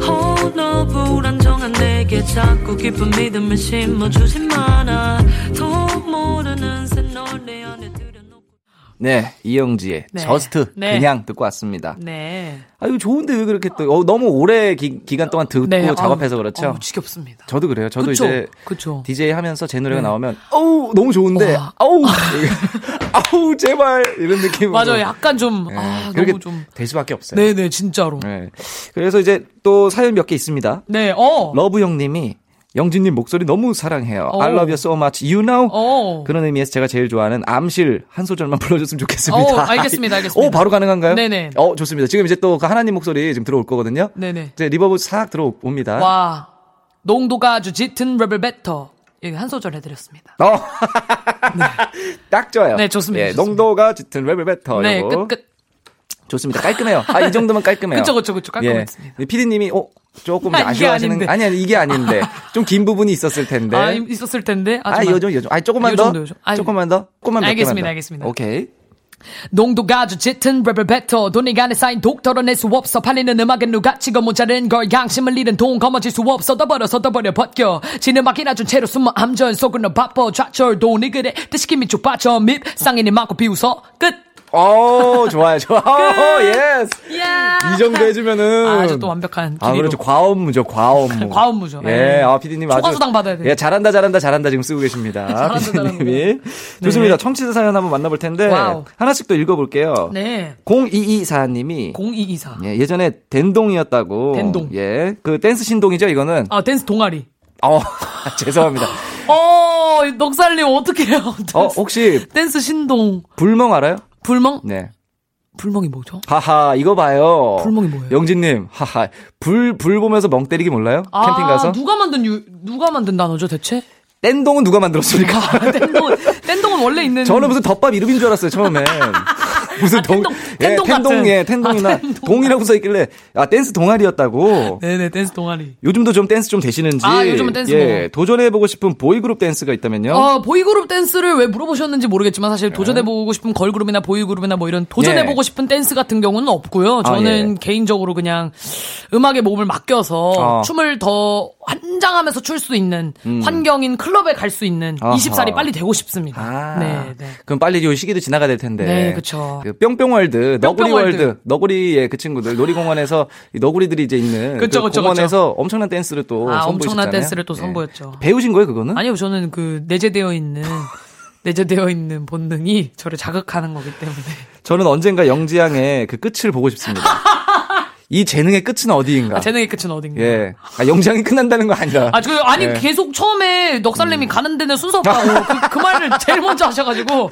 Oh no. 불안정한 내게 자꾸 깊은 믿음을 심어주지 마나 더 모르는 들여놓고 네. 이영지의 네. 저스트 네. 그냥 듣고 왔습니다. 네. 아유, 좋은데 왜 그렇게 또, 어, 너무 오래 기, 간 동안 듣고 네. 작업해서 아우, 그렇죠? 아우, 지겹습니다. 저도 그래요. 저도 그쵸? 이제 그쵸. DJ 하면서 제 노래가 네. 나오면 어우 너무 좋은데 와. 아우 아우 제발 이런 느낌으로 맞아요. 약간 좀, 네, 아, 그렇게 너무 좀. 될 수밖에 없어요. 네네, 진짜로. 네. 그래서 이제 또 사연 몇 개 있습니다. 네, 어. 러브 형님이 영지님 목소리 너무 사랑해요. 어. I love you so much. You know. 어. 그런 의미에서 제가 제일 좋아하는 암실 한 소절만 불러줬으면 좋겠습니다. 어, 알겠습니다, 알겠습니다. 오, 바로 가능한가요? 네네. 어, 좋습니다. 지금 이제 또 그 하나님 목소리 지금 들어올 거거든요. 네네. 이제 reverb 싹 들어옵니다. 와, 농도가 아주 짙은 랩을 뱉어. 여기 한 소절 해드렸습니다. 어. 딱 좋아요. 네, 좋습니다, 예, 좋습니다. 농도가 짙은 랩을 뱉어. 네. 끝, 끝. 좋습니다. 깔끔해요. 아, 이 정도면 깔끔해요. 그쵸, 그쵸, 그쵸. 깔끔했습니다. 예. 피디님이, 어, 조금 아, 아쉬워하시는. 아니, 아니, 이게 아닌데. 좀 긴 부분이 있었을 텐데. 아, 있었을 텐데. 아, 하지만 요즘, 요즘. 아, 조금만 요 더. 정도, 조금만 더. 조금만 몇 알겠습니다, 더. 알겠습니다. 오케이. 농도가 아주 짙은 랩을 뱉어 돈이 간에 쌓인 독 털어낼 수 없어 팔리는 음악은 누가 찍어 모자른 걸 양심을 잃은 돈 거머쥘 수 없어 더서더 벗겨 진음악이 낮은 채로 숨어 암전 속은 바빠 좌철 돈이 그래 뜻시킴이 쭉 빠져 밉 쌍인이 많고 비웃어 끝 어, 좋아요, 좋아. 어, yes. 이야. 이 정도 해주면은. 아주 또 완벽한 아, 길이로. 그렇죠. 과업무죠, 과업무. 과업무죠. 예, 예. 아, 피디님 아주. 초과수당 받아야 돼요. 예, 잘한다, 잘한다, 잘한다 지금 쓰고 계십니다. 잘한다. 피디님이. 좋습니다. 청취자 사연 한번 만나볼 텐데. wow. 하나씩 또 읽어볼게요. 네 0224님이. 0224 예, 예전에 댄동이었다고. 댄동. 예. 그 댄스 신동이죠, 이거는. 아 댄스 동아리 어, 죄송합니다. 어 넉살님 어떡해요 어, 혹시 댄스 신동 불멍 알아요? 불멍 네. 불멍이 뭐죠 하하, 이거 봐요. 불멍이 뭐예요? 영진님, 하하. 불, 불 보면서 멍 때리기 몰라요? 아, 캠핑 가서? 누가 만든 유, 누가 만든 단어죠 대체? 댄동은 누가 만들었습니까? 댄동은 댄동은 원래 있는 저는 무슨 덮밥 이름인 줄 알았어요, 처음엔. 무슨 동, 텐동, 예, 텐동 텐동, 같은. 예, 텐동이나, 아, 텐동. 동이라고 써 있길래, 아, 댄스 동아리였다고. 네네 댄스 동아리. 요즘도 좀 댄스 좀 되시는지. 아, 요즘은 댄스 예, 뭐. 도전해보고 싶은 보이그룹 댄스가 있다면요. 어 보이그룹 댄스를 왜 물어보셨는지 모르겠지만 사실 도전해보고 싶은 걸그룹이나 보이그룹이나 뭐 이런 도전해보고 예. 싶은 댄스 같은 경우는 없고요. 아, 저는 예. 개인적으로 그냥 음악에 몸을 맡겨서 어. 춤을 더 환장하면서 출 수 있는 환경인 클럽에 갈 수 있는 음. 아하. 20살이 빨리 되고 싶습니다. 아, 네, 네. 그럼 빨리 요 시기도 지나가야 될 텐데. 네, 그쵸. 그 뿅뿅월드, 너구리 뿅뿅월드. 월드, 너구리의 그 친구들, 놀이공원에서 이 너구리들이 이제 있는 그쵸, 그 그쵸, 공원에서 엄청난 댄스를 또 아. 엄청난 댄스를 또 예. 선보였죠. 배우신 거예요, 그거는? 아니요, 저는 그 내재되어 있는 내재되어 있는 본능이 저를 자극하는 거기 때문에. 저는 언젠가 영지양의 그 끝을 보고 싶습니다. 이 재능의 끝은 어디인가? 아, 재능의 끝은 어딘가. 예. 아, 영장이 끝난다는 거 아니라. 아, 저, 아니, 예. 계속 처음에 넉살님이 가는 데는 순서 없다고 그, 그 말을 제일 먼저 하셔가지고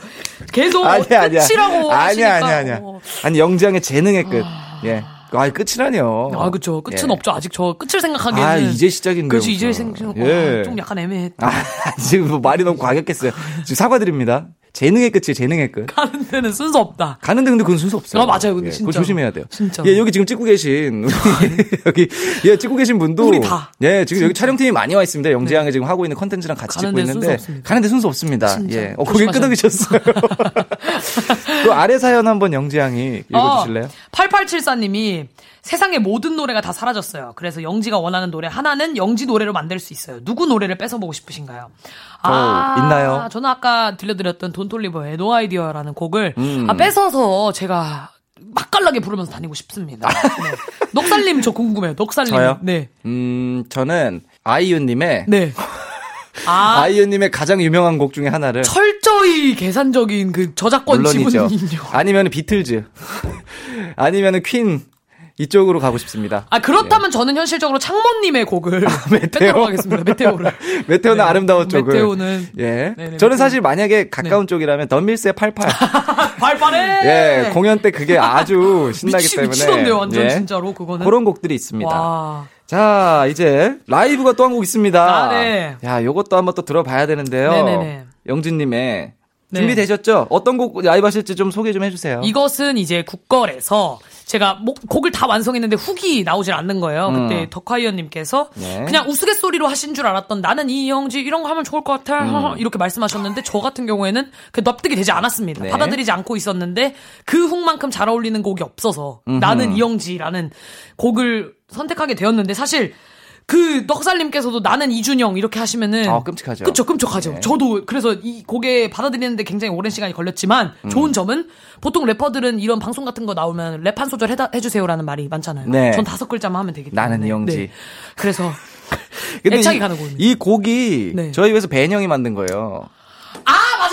계속 아니야, 아니야. 끝이라고 아니야. 아니야, 아니야. 어. 아니, 영장의 재능의 끝. 예. 아, 끝이라뇨. 아, 그쵸. 끝은 예. 없죠. 아직 저 끝을 생각하기에는. 아, 이제 시작인데. 그렇지, 이제 생각, 예. 와, 좀 약간 애매했다. 아, 지금 뭐 말이 너무 과격했어요. 지금 사과드립니다. 재능의 끝이에요, 재능의 끝. 가는 데는 순서 없다. 가는 데는 그건 순서 없어요. 아, 맞아요. 근데 예, 진짜. 조심해야 돼요. 진짜. 예, 여기 지금 찍고 계신, 여기, 예, 찍고 계신 분도. 우리 다. 예, 지금 여기 촬영팀이 많이 와 있습니다. 영지양이 지금 하고 있는 컨텐츠랑 같이 찍고 있는데. 순서. 가는 데 순서 없습니다. 진짜. 예. 어, 고개 끄덕이셨어요. 그 아래 사연 한번 영지양이 읽어주실래요? 어, 8874님이 세상의 모든 노래가 다 사라졌어요. 그래서 영지가 원하는 노래 하나는 영지 노래로 만들 수 있어요. 누구 노래를 뺏어보고 싶으신가요? 아, 어, 있나요? 저는 아까 들려드렸던 돈톨리버의 No Idea라는 곡을 음. 아, 뺏어서 제가 맛깔나게 부르면서 다니고 싶습니다. 네. 넉살님 저 궁금해요. 넉살님. 저요? 네. 음, 저는 아이유님의. 네. 아, 아이유님의 가장 유명한 곡 중에 하나를. 철저히 계산적인 그 저작권 물론이죠. 지분인요. 아니면 비틀즈. 아니면 퀸. 이쪽으로 가고 싶습니다. 아 그렇다면 저는 현실적으로 창모님의 곡을 뺏도록 하겠습니다. 메테오를. 메테오는 네. 아름다운 쪽을. 메테오는 예. 네네, 저는 메테오. 사실 만약에 가까운 쪽이라면 던밀스의 88. 팔팔해. 예. 공연 때 그게 아주 신나기 미치, 때문에. 미치던데요, 완전 예. 진짜로 그거는. 그런 곡들이 있습니다. 와. 자, 이제 라이브가 또 한 곡 있습니다. 아, 네. 야, 요것도 한번 또 들어봐야 되는데요. 네네네. 영진님의 네. 준비되셨죠? 어떤 곡 라이브 하실지 좀 소개 좀 해주세요. 이것은 이제 국걸에서 제가 뭐, 곡을 다 완성했는데 훅이 나오질 않는 거예요. 음. 그때 덕화이언님께서 네. 그냥 우스갯소리로 하신 줄 알았던 나는 이영지 이런 거 하면 좋을 것 같아 음. 이렇게 말씀하셨는데 저 같은 경우에는 그 납득이 되지 않았습니다. 네. 받아들이지 않고 있었는데 그 훅만큼 잘 어울리는 곡이 없어서 음흠. 나는 이영지라는 곡을 선택하게 되었는데 사실 그 넉살님께서도 나는 이준영 이렇게 하시면은 아, 끔찍하죠. 그쵸 끔찍하죠. 네. 저도 그래서 이 곡에 받아들이는데 굉장히 오랜 시간이 걸렸지만 음. 좋은 점은 보통 래퍼들은 이런 방송 같은 거 나오면 랩 한 소절 해다, 해주세요라는 말이 많잖아요. 네. 전 다섯 글자만 하면 되기 때문에. 나는 이영지. 네. 그래서 근데 애착이 이, 가는 곡입니다. 이 곡이 네. 저희 회사 배현영이 만든 거예요.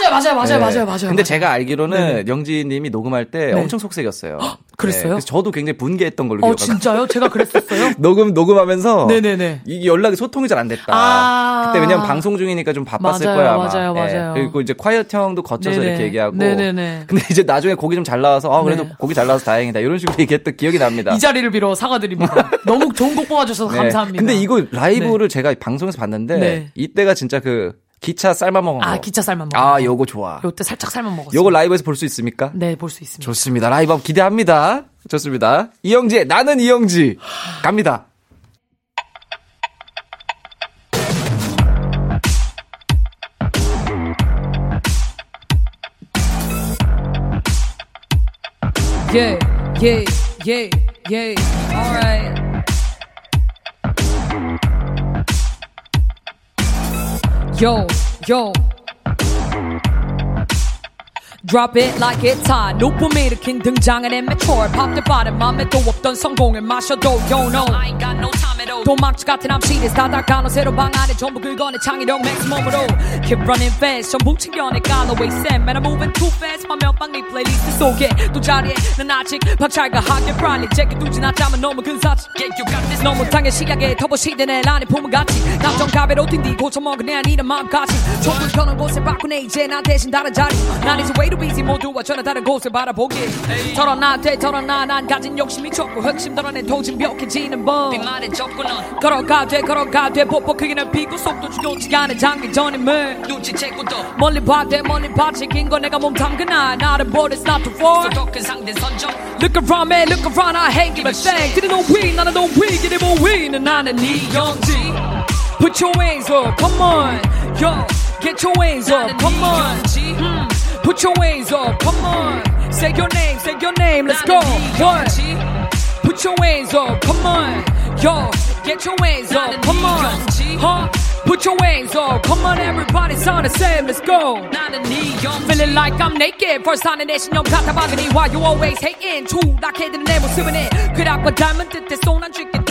아 맞아요 맞아요 맞아요 네. 맞아요 맞아요. 근데. 제가 알기로는 네네. 영지님이 녹음할 때 네. 엄청 속색였어요. 그랬어요? 네, 그래서 저도 굉장히 분개했던 걸로 어 기억합니다. 진짜요? 제가 그랬었어요. 녹음 녹음하면서 네네네. 이게 연락이 소통이 잘 안 됐다. 아. 그때 왜냐면 방송 중이니까 좀 바빴을 맞아요, 거야 아마. 맞아요, 예. 맞아요. 그리고 이제 콰이어트 형도 거쳐서 네네. 이렇게 얘기하고. 네네네. 근데 이제 나중에 곡이 좀 잘 나와서 아 그래도 네. 곡이 잘 나와서 다행이다 이런 식으로 얘기했던 기억이 납니다. 이 자리를 빌어 사과드립니다. 너무 좋은 곡 뽑아주셔서 네. 감사합니다. 근데 이거 라이브를 제가 방송에서 봤는데 네. 이때가 진짜 그 기차 삶아 먹은 거. 아 기차 삶아 먹어. 아, 요거 좋아. 요때 살짝 삶아 먹었어요. 요거 라이브에서 볼 수 있습니까? 네 볼 수 있습니다. 좋습니다. 라이브 기대합니다. 좋습니다. 이영지의 나는 이영지 갑니다. Yeah, yeah, yeah, yeah. Alright. Yo, yo. Drop it like it's hot. 높음 일으킨 등장은 immature. Pop the bottom 맘에도 없던 성공을 마셔도 you know. I ain't got no time at all. 도망치 같은 암시리 다다가노 새로 방 안에 전부 긁어내 창의력 맥시멈으로. Keep running fast 전부 no way Sam Man I'm moving too fast. 화면방 네 플레이리스트 속에 또 자리에 난 아직 박찰가하게 빨리 제껴두진 않자면 너무 근사치 Yeah you got this. 너무 당의 시각에 터보 시대 내 란에 품은같이. 감정 가베로 뛴뒤 고쳐먹은 내 아니란 마음까지. 좁은 편한 곳에 바꾸네 이제 나 대신 다른 자리. 난 이제 way too busy. 모두와 전혀 다른 곳을 바라보기. 털어놔 돼 털어놔. 난 가진 욕심이 좁고 흑심 덜어낸 도진 벽해지는 법 빈말에 접 고 넌 걸어가 돼 걸어가 돼 뽀뽀 크기는 비고 속도 죽여지 않은 장기전임을 눈치채고 또 멀리 봐돼 멀리 봐 챙긴 거 내가 몸 담그나 나를 but it's not too far 소독한 상대 선정 Look around man look around I hate give a thing 그래 너 위, 나는 너 위, 그래 뭐 위는 나는 이영지 Put your hands up, come on Yo, get your hands up, come on Hmm. Put your hands up, come on Say your name, say your name, let's go One Put your hands up, come on. Yo, get your hands up, come on. Huh? Put your hands up, come on, everybody sound the same, let's go. Feeling like I'm naked, first time 내 신념 같아박으니 Why you always hating? 추락해드는 내 모습은 해 그락과 닮은 듯해 손안 쥐게 담아 누구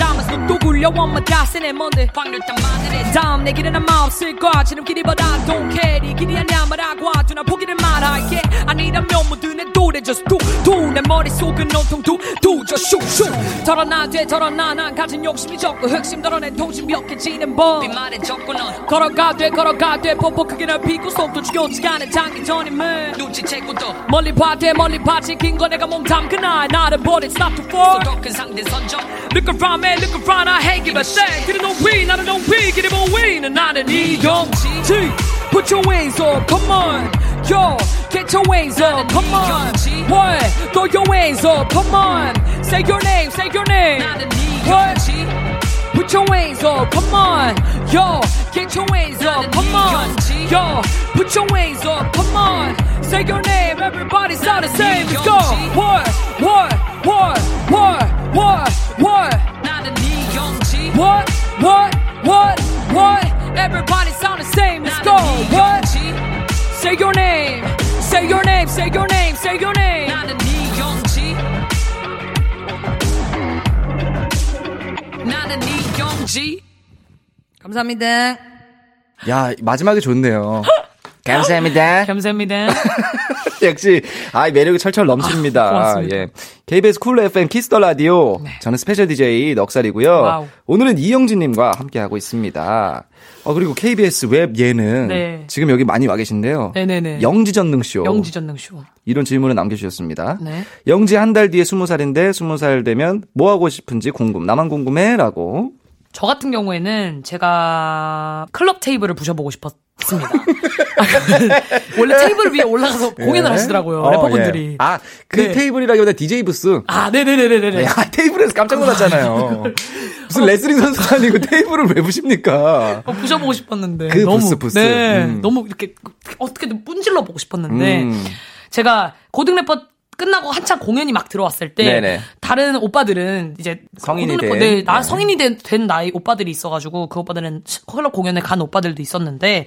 또 굴려 원만 가슴에 뭔데 방울단 마늘에 다음 내 길은 아마 없을 거야. 지름길이보다 don't care. 이 길이 아니야. 말하고 하죠 나 포기를 말할게. 아니라면 모두 내 노래 just do do. 내 머릿속은 온통 do do just shoot shoot 덜어놔 돼 덜어놔 난 가진 욕심이 적고 흑심 덜어내 통신 벽해지는 법. 빗말에 적고 넌 걸어가 돼 걸어가 돼. 뽀뽀 크게 넓히고 속도 죽여지지 않은 장기 전임을. 눈치채고 또 멀리 봐대 멀리 봐. 지킨 거 내가 몸담 그날 나를 버린 it's not too far 소독한 상대 선정. Look around man look around Rana Hagen, but say, get it on we, not on we, get it on we, and not an E, don't Put your wings up, come on, yo, get your wings up, come on. What? Throw your wings up, come on. Say your name, say your name. What? Put your wings up, come on. Yo, get your wings up, come on. Yo, put your wings up, come on. Say your name, everybody sound the same. Let's go. What? What? What? What? What? What? What, what, what, what? Everybody sound the same. Let's go. What? Say your name. Say your name. Say your name. Say your name. 나는 이경지. 감사합니다. 야, 마지막에 좋네요. 감사합니다. 감사합니다. 역시 아 매력이 철철 넘칩니다. 고맙습니다. 예. KBS 쿨 FM 키스 더 라디오. 저는 special DJ 넉살이고요. wow. 오늘은 이영진 님과 함께 하고 있습니다. 어 그리고 KBS 웹 예능 네. 지금 여기 많이 와 계신데요. 네네네. 영지 전능 쇼. 영지 전능 쇼. 이런 질문을 남겨 주셨습니다. 네. 영지 한 달 뒤에 스무 살인데 스무 살 되면 뭐 하고 싶은지 궁금. 나만 궁금해라고. 저 같은 경우에는 제가 클럽 테이블을 부셔보고 싶었습니다. 원래 테이블 위에 올라가서 공연을 하시더라고요. 어, 래퍼분들이. 예. 아, 그 네. 테이블이라기보다 DJ 부스. 아, 네네네네네. 야, 테이블에서 깜짝 놀랐잖아요. 무슨 레슬링 선수가 아니고 테이블을 왜 부십니까? 어, 부셔보고 싶었는데. 그 너무, 부스, 부스. 네. 음. 너무 이렇게 어떻게든 분질러 보고 싶었는데. 음. 제가 고등 래퍼 끝나고 한창 공연이 막 들어왔을 때 네네. 다른 오빠들은 이제 성인이 된. 네, 나 네. 성인이 된, 된 나이 오빠들이 있어가지고 그 오빠들은 클럽 공연에 간 오빠들도 있었는데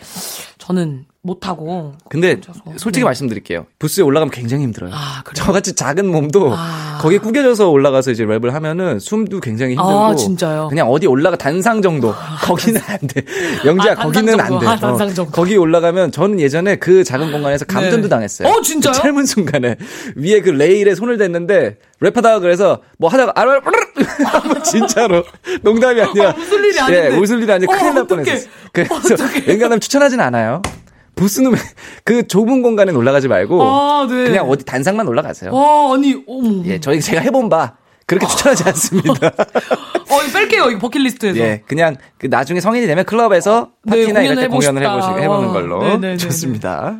저는 못하고 근데 혼자서. 솔직히 네. 말씀드릴게요. 부스에 올라가면 굉장히 힘들어요. 아? 저같이 작은 몸도 아. 거기에 구겨져서 올라가서 이제 랩을 하면은 숨도 굉장히 힘들고 아, 진짜요? 그냥 어디 올라가 단상 정도 거기는 안 돼. 영지야 아, 거기는 안. 돼. 아, 단상 정도. 거기 올라가면 저는 예전에 그 작은 공간에서 감전도 네. 당했어요. 어, 진짜요? 그 짧은 순간에 위에 그 레일에 손을 댔는데 랩하다가 그래서 뭐 하다가 아르르 진짜로 농담이 아니라 웃을 일이 아닌데. 예, 웃을 일이 아니라 어, 큰일 날 어떡해. 뻔했어요. 그래서 웬간하면 추천하진 않아요. 부스는 그 좁은 공간에 올라가지 말고 아, 네. 그냥 어디 단상만 올라가세요. 와 아니 어머 예, 저희 제가 해본 바 그렇게 추천하지 않습니다. 어 이거 뺄게요 이거 버킷리스트에서 예, 그냥 그 나중에 성인이 되면 클럽에서 네, 파티나 이럴 때 공연을 공연을 해보고 해보시 싶다. 해보는 와, 걸로 네네네네. 좋습니다.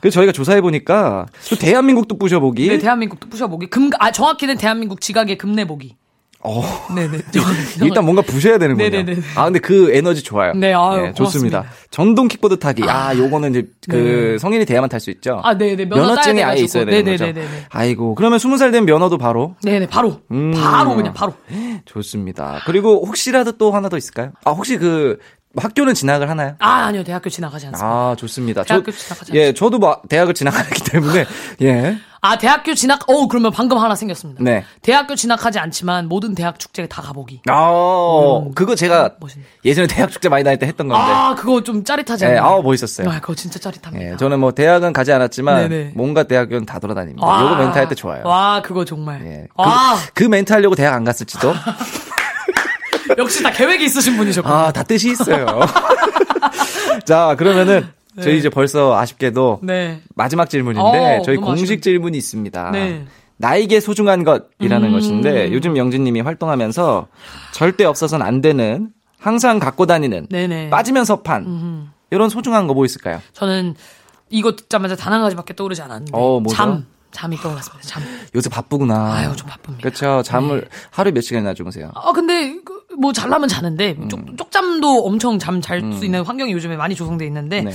그래서 저희가 조사해 보니까 또 대한민국도 부셔보기. 네 대한민국도 부셔보기 금 아 정확히는 대한민국 지각의 금내보기 어, 네네 일단 뭔가 부셔야 되는군요. 네네네네. 아 근데 그 에너지 좋아요. 네, 아유, 좋습니다. 고맙습니다. 전동 킥보드 타기. 아, 요거는 이제 그 네. 성인이 돼야만 탈 수 있죠. 아, 네 네, 면허 면허증이 아예. 있어야 되는 거죠. 네네네네네. 아이고 그러면 스무 살 된 면허도 바로 네 네 바로 음. 바로 그냥 바로 좋습니다. 그리고 혹시라도 또 하나 더 있을까요? 아 혹시 그 학교는 진학을 하나요? 아 아니요 대학교 지나가지 않습니다 아 좋습니다. 대학교 진학하지 예, 저도 뭐 대학을 진학하기 때문에 예, 아 대학교 진학 어 그러면 방금 하나 생겼습니다 네. 대학교 진학하지 않지만 모든 대학 축제에 다 가보기 아 음, 그거 제가 멋있네. 예전에 대학 축제 많이 다닐 때 했던 건데. 아 그거 좀 짜릿하지 예, 않나요? 아우 멋있었어요. 아 그거 진짜 짜릿합니다 예, 저는 뭐 대학은 가지 않았지만 네네. 뭔가 대학은 다 돌아다닙니다. 와. 요거 멘트 할 때 좋아요. 와 그거 정말 예. 아 그, 그 멘트 하려고 대학 안 갔을지도. 역시 다 계획이 있으신 분이셨군요 아, 다 뜻이 있어요. 자, 그러면은 저희 이제 벌써 아쉽게도 네 마지막 질문인데 어, 저희 공식 아쉬운데. 질문이 있습니다. 네. 나에게 소중한 것이라는 음. 것인데 요즘 영진님이 활동하면서 절대 없어서는 안 되는 항상 갖고 다니는 네네 빠지면 서 판 이런 소중한 거 뭐 있을까요? 저는 이거 듣자마자 단 한 가지밖에 떠오르지 않았는데 어? 잠 잠이 떠올랐습니다 잠 요새 바쁘구나. 아유 좀 바쁩니다 그렇죠. 잠을 하루에 몇 시간이나 주무세요? 아 근데 그, 뭐 잘라면 자는데 음. 쪽, 쪽잠도 엄청 잠 잘 수 있는 환경이 요즘에 많이 조성돼 있는데 네.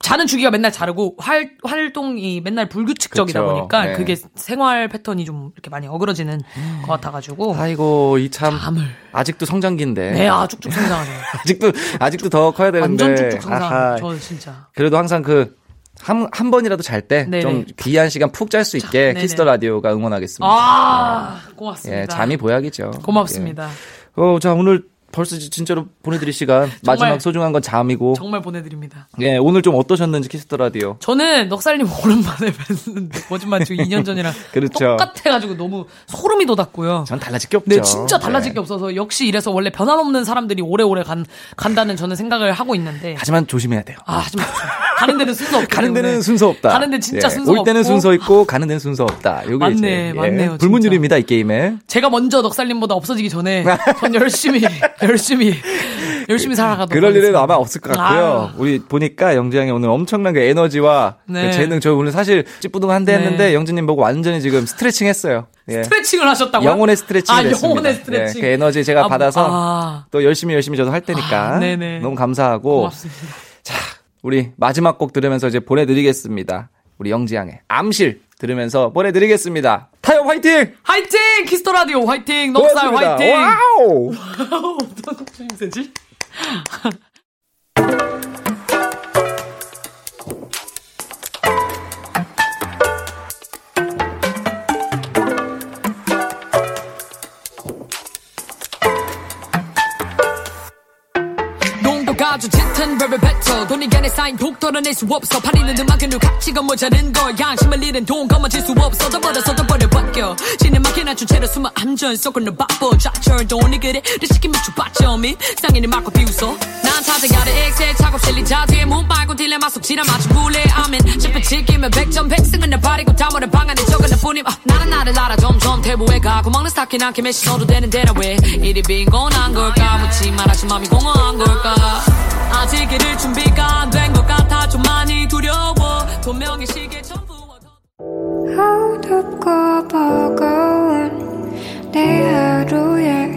자는 주기가 맨날 자르고 활, 활동이 맨날 불규칙적이다 그쵸. 보니까 네. 그게 생활 패턴이 좀 이렇게 많이 어그러지는 것 같아가지고 아이고 이 참 잠을 아직도 성장기인데 네, 아 쭉쭉 성장하죠. 아직도 아직도 더 커야 되는데 완전 쭉쭉. 성장하죠. 저 진짜. 그래도 항상 그 한, 한 번이라도 잘 때. 좀 귀한 시간 푹 잘 수 있게. 키스 더 라디오가 응원하겠습니다. 아 고맙습니다. 예, 잠이 보약이죠. 고맙습니다. 예. 어, 자, 오늘 벌써 지- 진짜로 보내드릴 시간. 마지막 소중한 건 잠이고. 정말 보내드립니다. 예, 오늘 좀 어떠셨는지 키스 더 라디오. 저는 넉살님 오랜만에 뵀는데 거짓말 치고 2년 전이랑 그렇죠. 똑같아가지고 너무 소름이 돋았고요. 전 달라질 게 없죠. 네, 진짜 달라질 네. 게 없어서 역시 이래서 원래 변함없는 사람들이 오래오래 간, 간다는 저는 생각을 하고 있는데. 하지만 조심해야 돼요. 아, 하지만 가는 데는 순서 없기 가는 데는. 순서 없다. 가는 데는 진짜 예, 순서 올 때는 없고. 순서 있고 가는 데는 순서 없다. 요게 맞네, 이제, 예, 맞네요, 불문율입니다 이 게임에. 제가 먼저 넉살님보다 없어지기 전에 전 열심히 열심히 열심히 살아가도록 그럴 일은 하겠습니다. 아마 없을 것 같고요. 아유. 우리 보니까 영지 양이 오늘 엄청난 그 에너지와 네. 그 재능 저 오늘 사실 찌뿌둥한데 네. 했는데 영지님 보고 완전히 지금 스트레칭 했어요. 예. 스트레칭을 하셨다고요? 영혼의 스트레칭이 아, 됐습니다. 영혼의 스트레칭. 예, 그 에너지 제가 아, 받아서 아. 또 열심히 열심히 저도 할 테니까 아, 네네. 너무 감사하고 고맙습니다. 우리 마지막 곡 들으면서 이제 보내드리겠습니다. 우리 영지 양의 암실 들으면서 보내드리겠습니다. 화이팅! 화이팅! 키스 더 라디오 화이팅! 넉살. 화이팅! wow! 어떤 추임새지? 간에 쌓인 독 털어낼 수 없어. 팔리는 음악은 가치가 모자른 걸 양심을 잃은 돈 거머쥘 수 없어. 져버려 져버려 벗겨 지는 막히나 주체로 숨어 암전 쏘고는 바빠 좌철 돈이 그래. 리시키 미쳐 빠점이 상인을 막고 비웃어. 난 찾아가는 엑셀 작업실 이 자두에 문 빨고 딜레마 속 지나 맞춘 불에 아멘. 실패 지키면 백점 백승은 내 발이고 다모를 방 안에 적어낼 뿐임. 아, 나는 나를 알아. 점점 태보에 가고 먹는 스타킹 한 캔에 신어도 되는 데라 왜? 이리 빈곤한 걸까? 묻지 말아지 맘이 공허한 걸까? 아직 이를 준비가 안된 것 같아. 좀 많이 두려워. 분명히 시계 전부 어둡고 버거운 내 하루에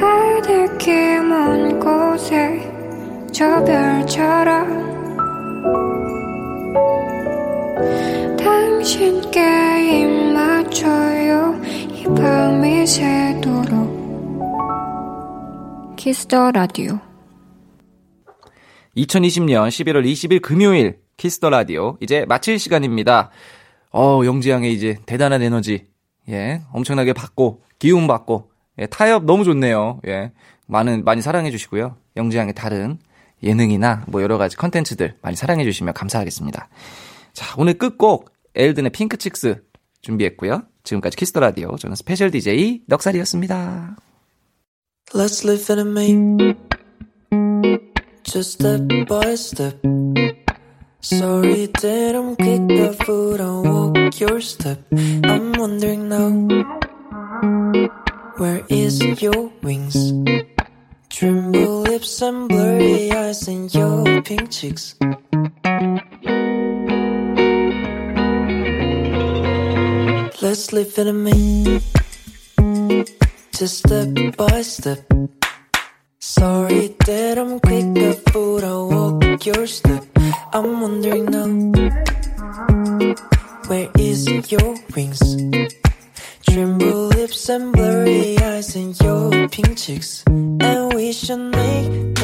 하늘길 먼 곳에 저 별처럼 당신께 입 맞춰요. 이 밤이 새도록 키스 더 라디오 2020년 11월 20일 금요일 키스 더 라디오 이제 마칠 시간입니다. 어, 영지 양의 이제 대단한 에너지. 예. 엄청나게 받고 기운 받고 예, 타협 너무 좋네요. 예. 많은 많이 사랑해 주시고요. 영지 양의 다른 예능이나 뭐 여러 가지 컨텐츠들 많이 사랑해 주시면 감사하겠습니다. 자, 오늘 끝곡 엘든의 핑크 칙스 준비했고요. 지금까지 키스터 라디오 저는 스페셜 DJ 넉살이었습니다. Let's live in a me. Just step by step. Sorry that I'm quick but foot on walk your step. I'm wondering now, where is your wings? Tremble lips and blurry eyes and your pink cheeks. Let's live in a me. Just step by step. Sorry that I'm quick, but I walk your step. I'm wondering now, where is your wings? Tremble lips and blurry eyes and your pink cheeks, and we should make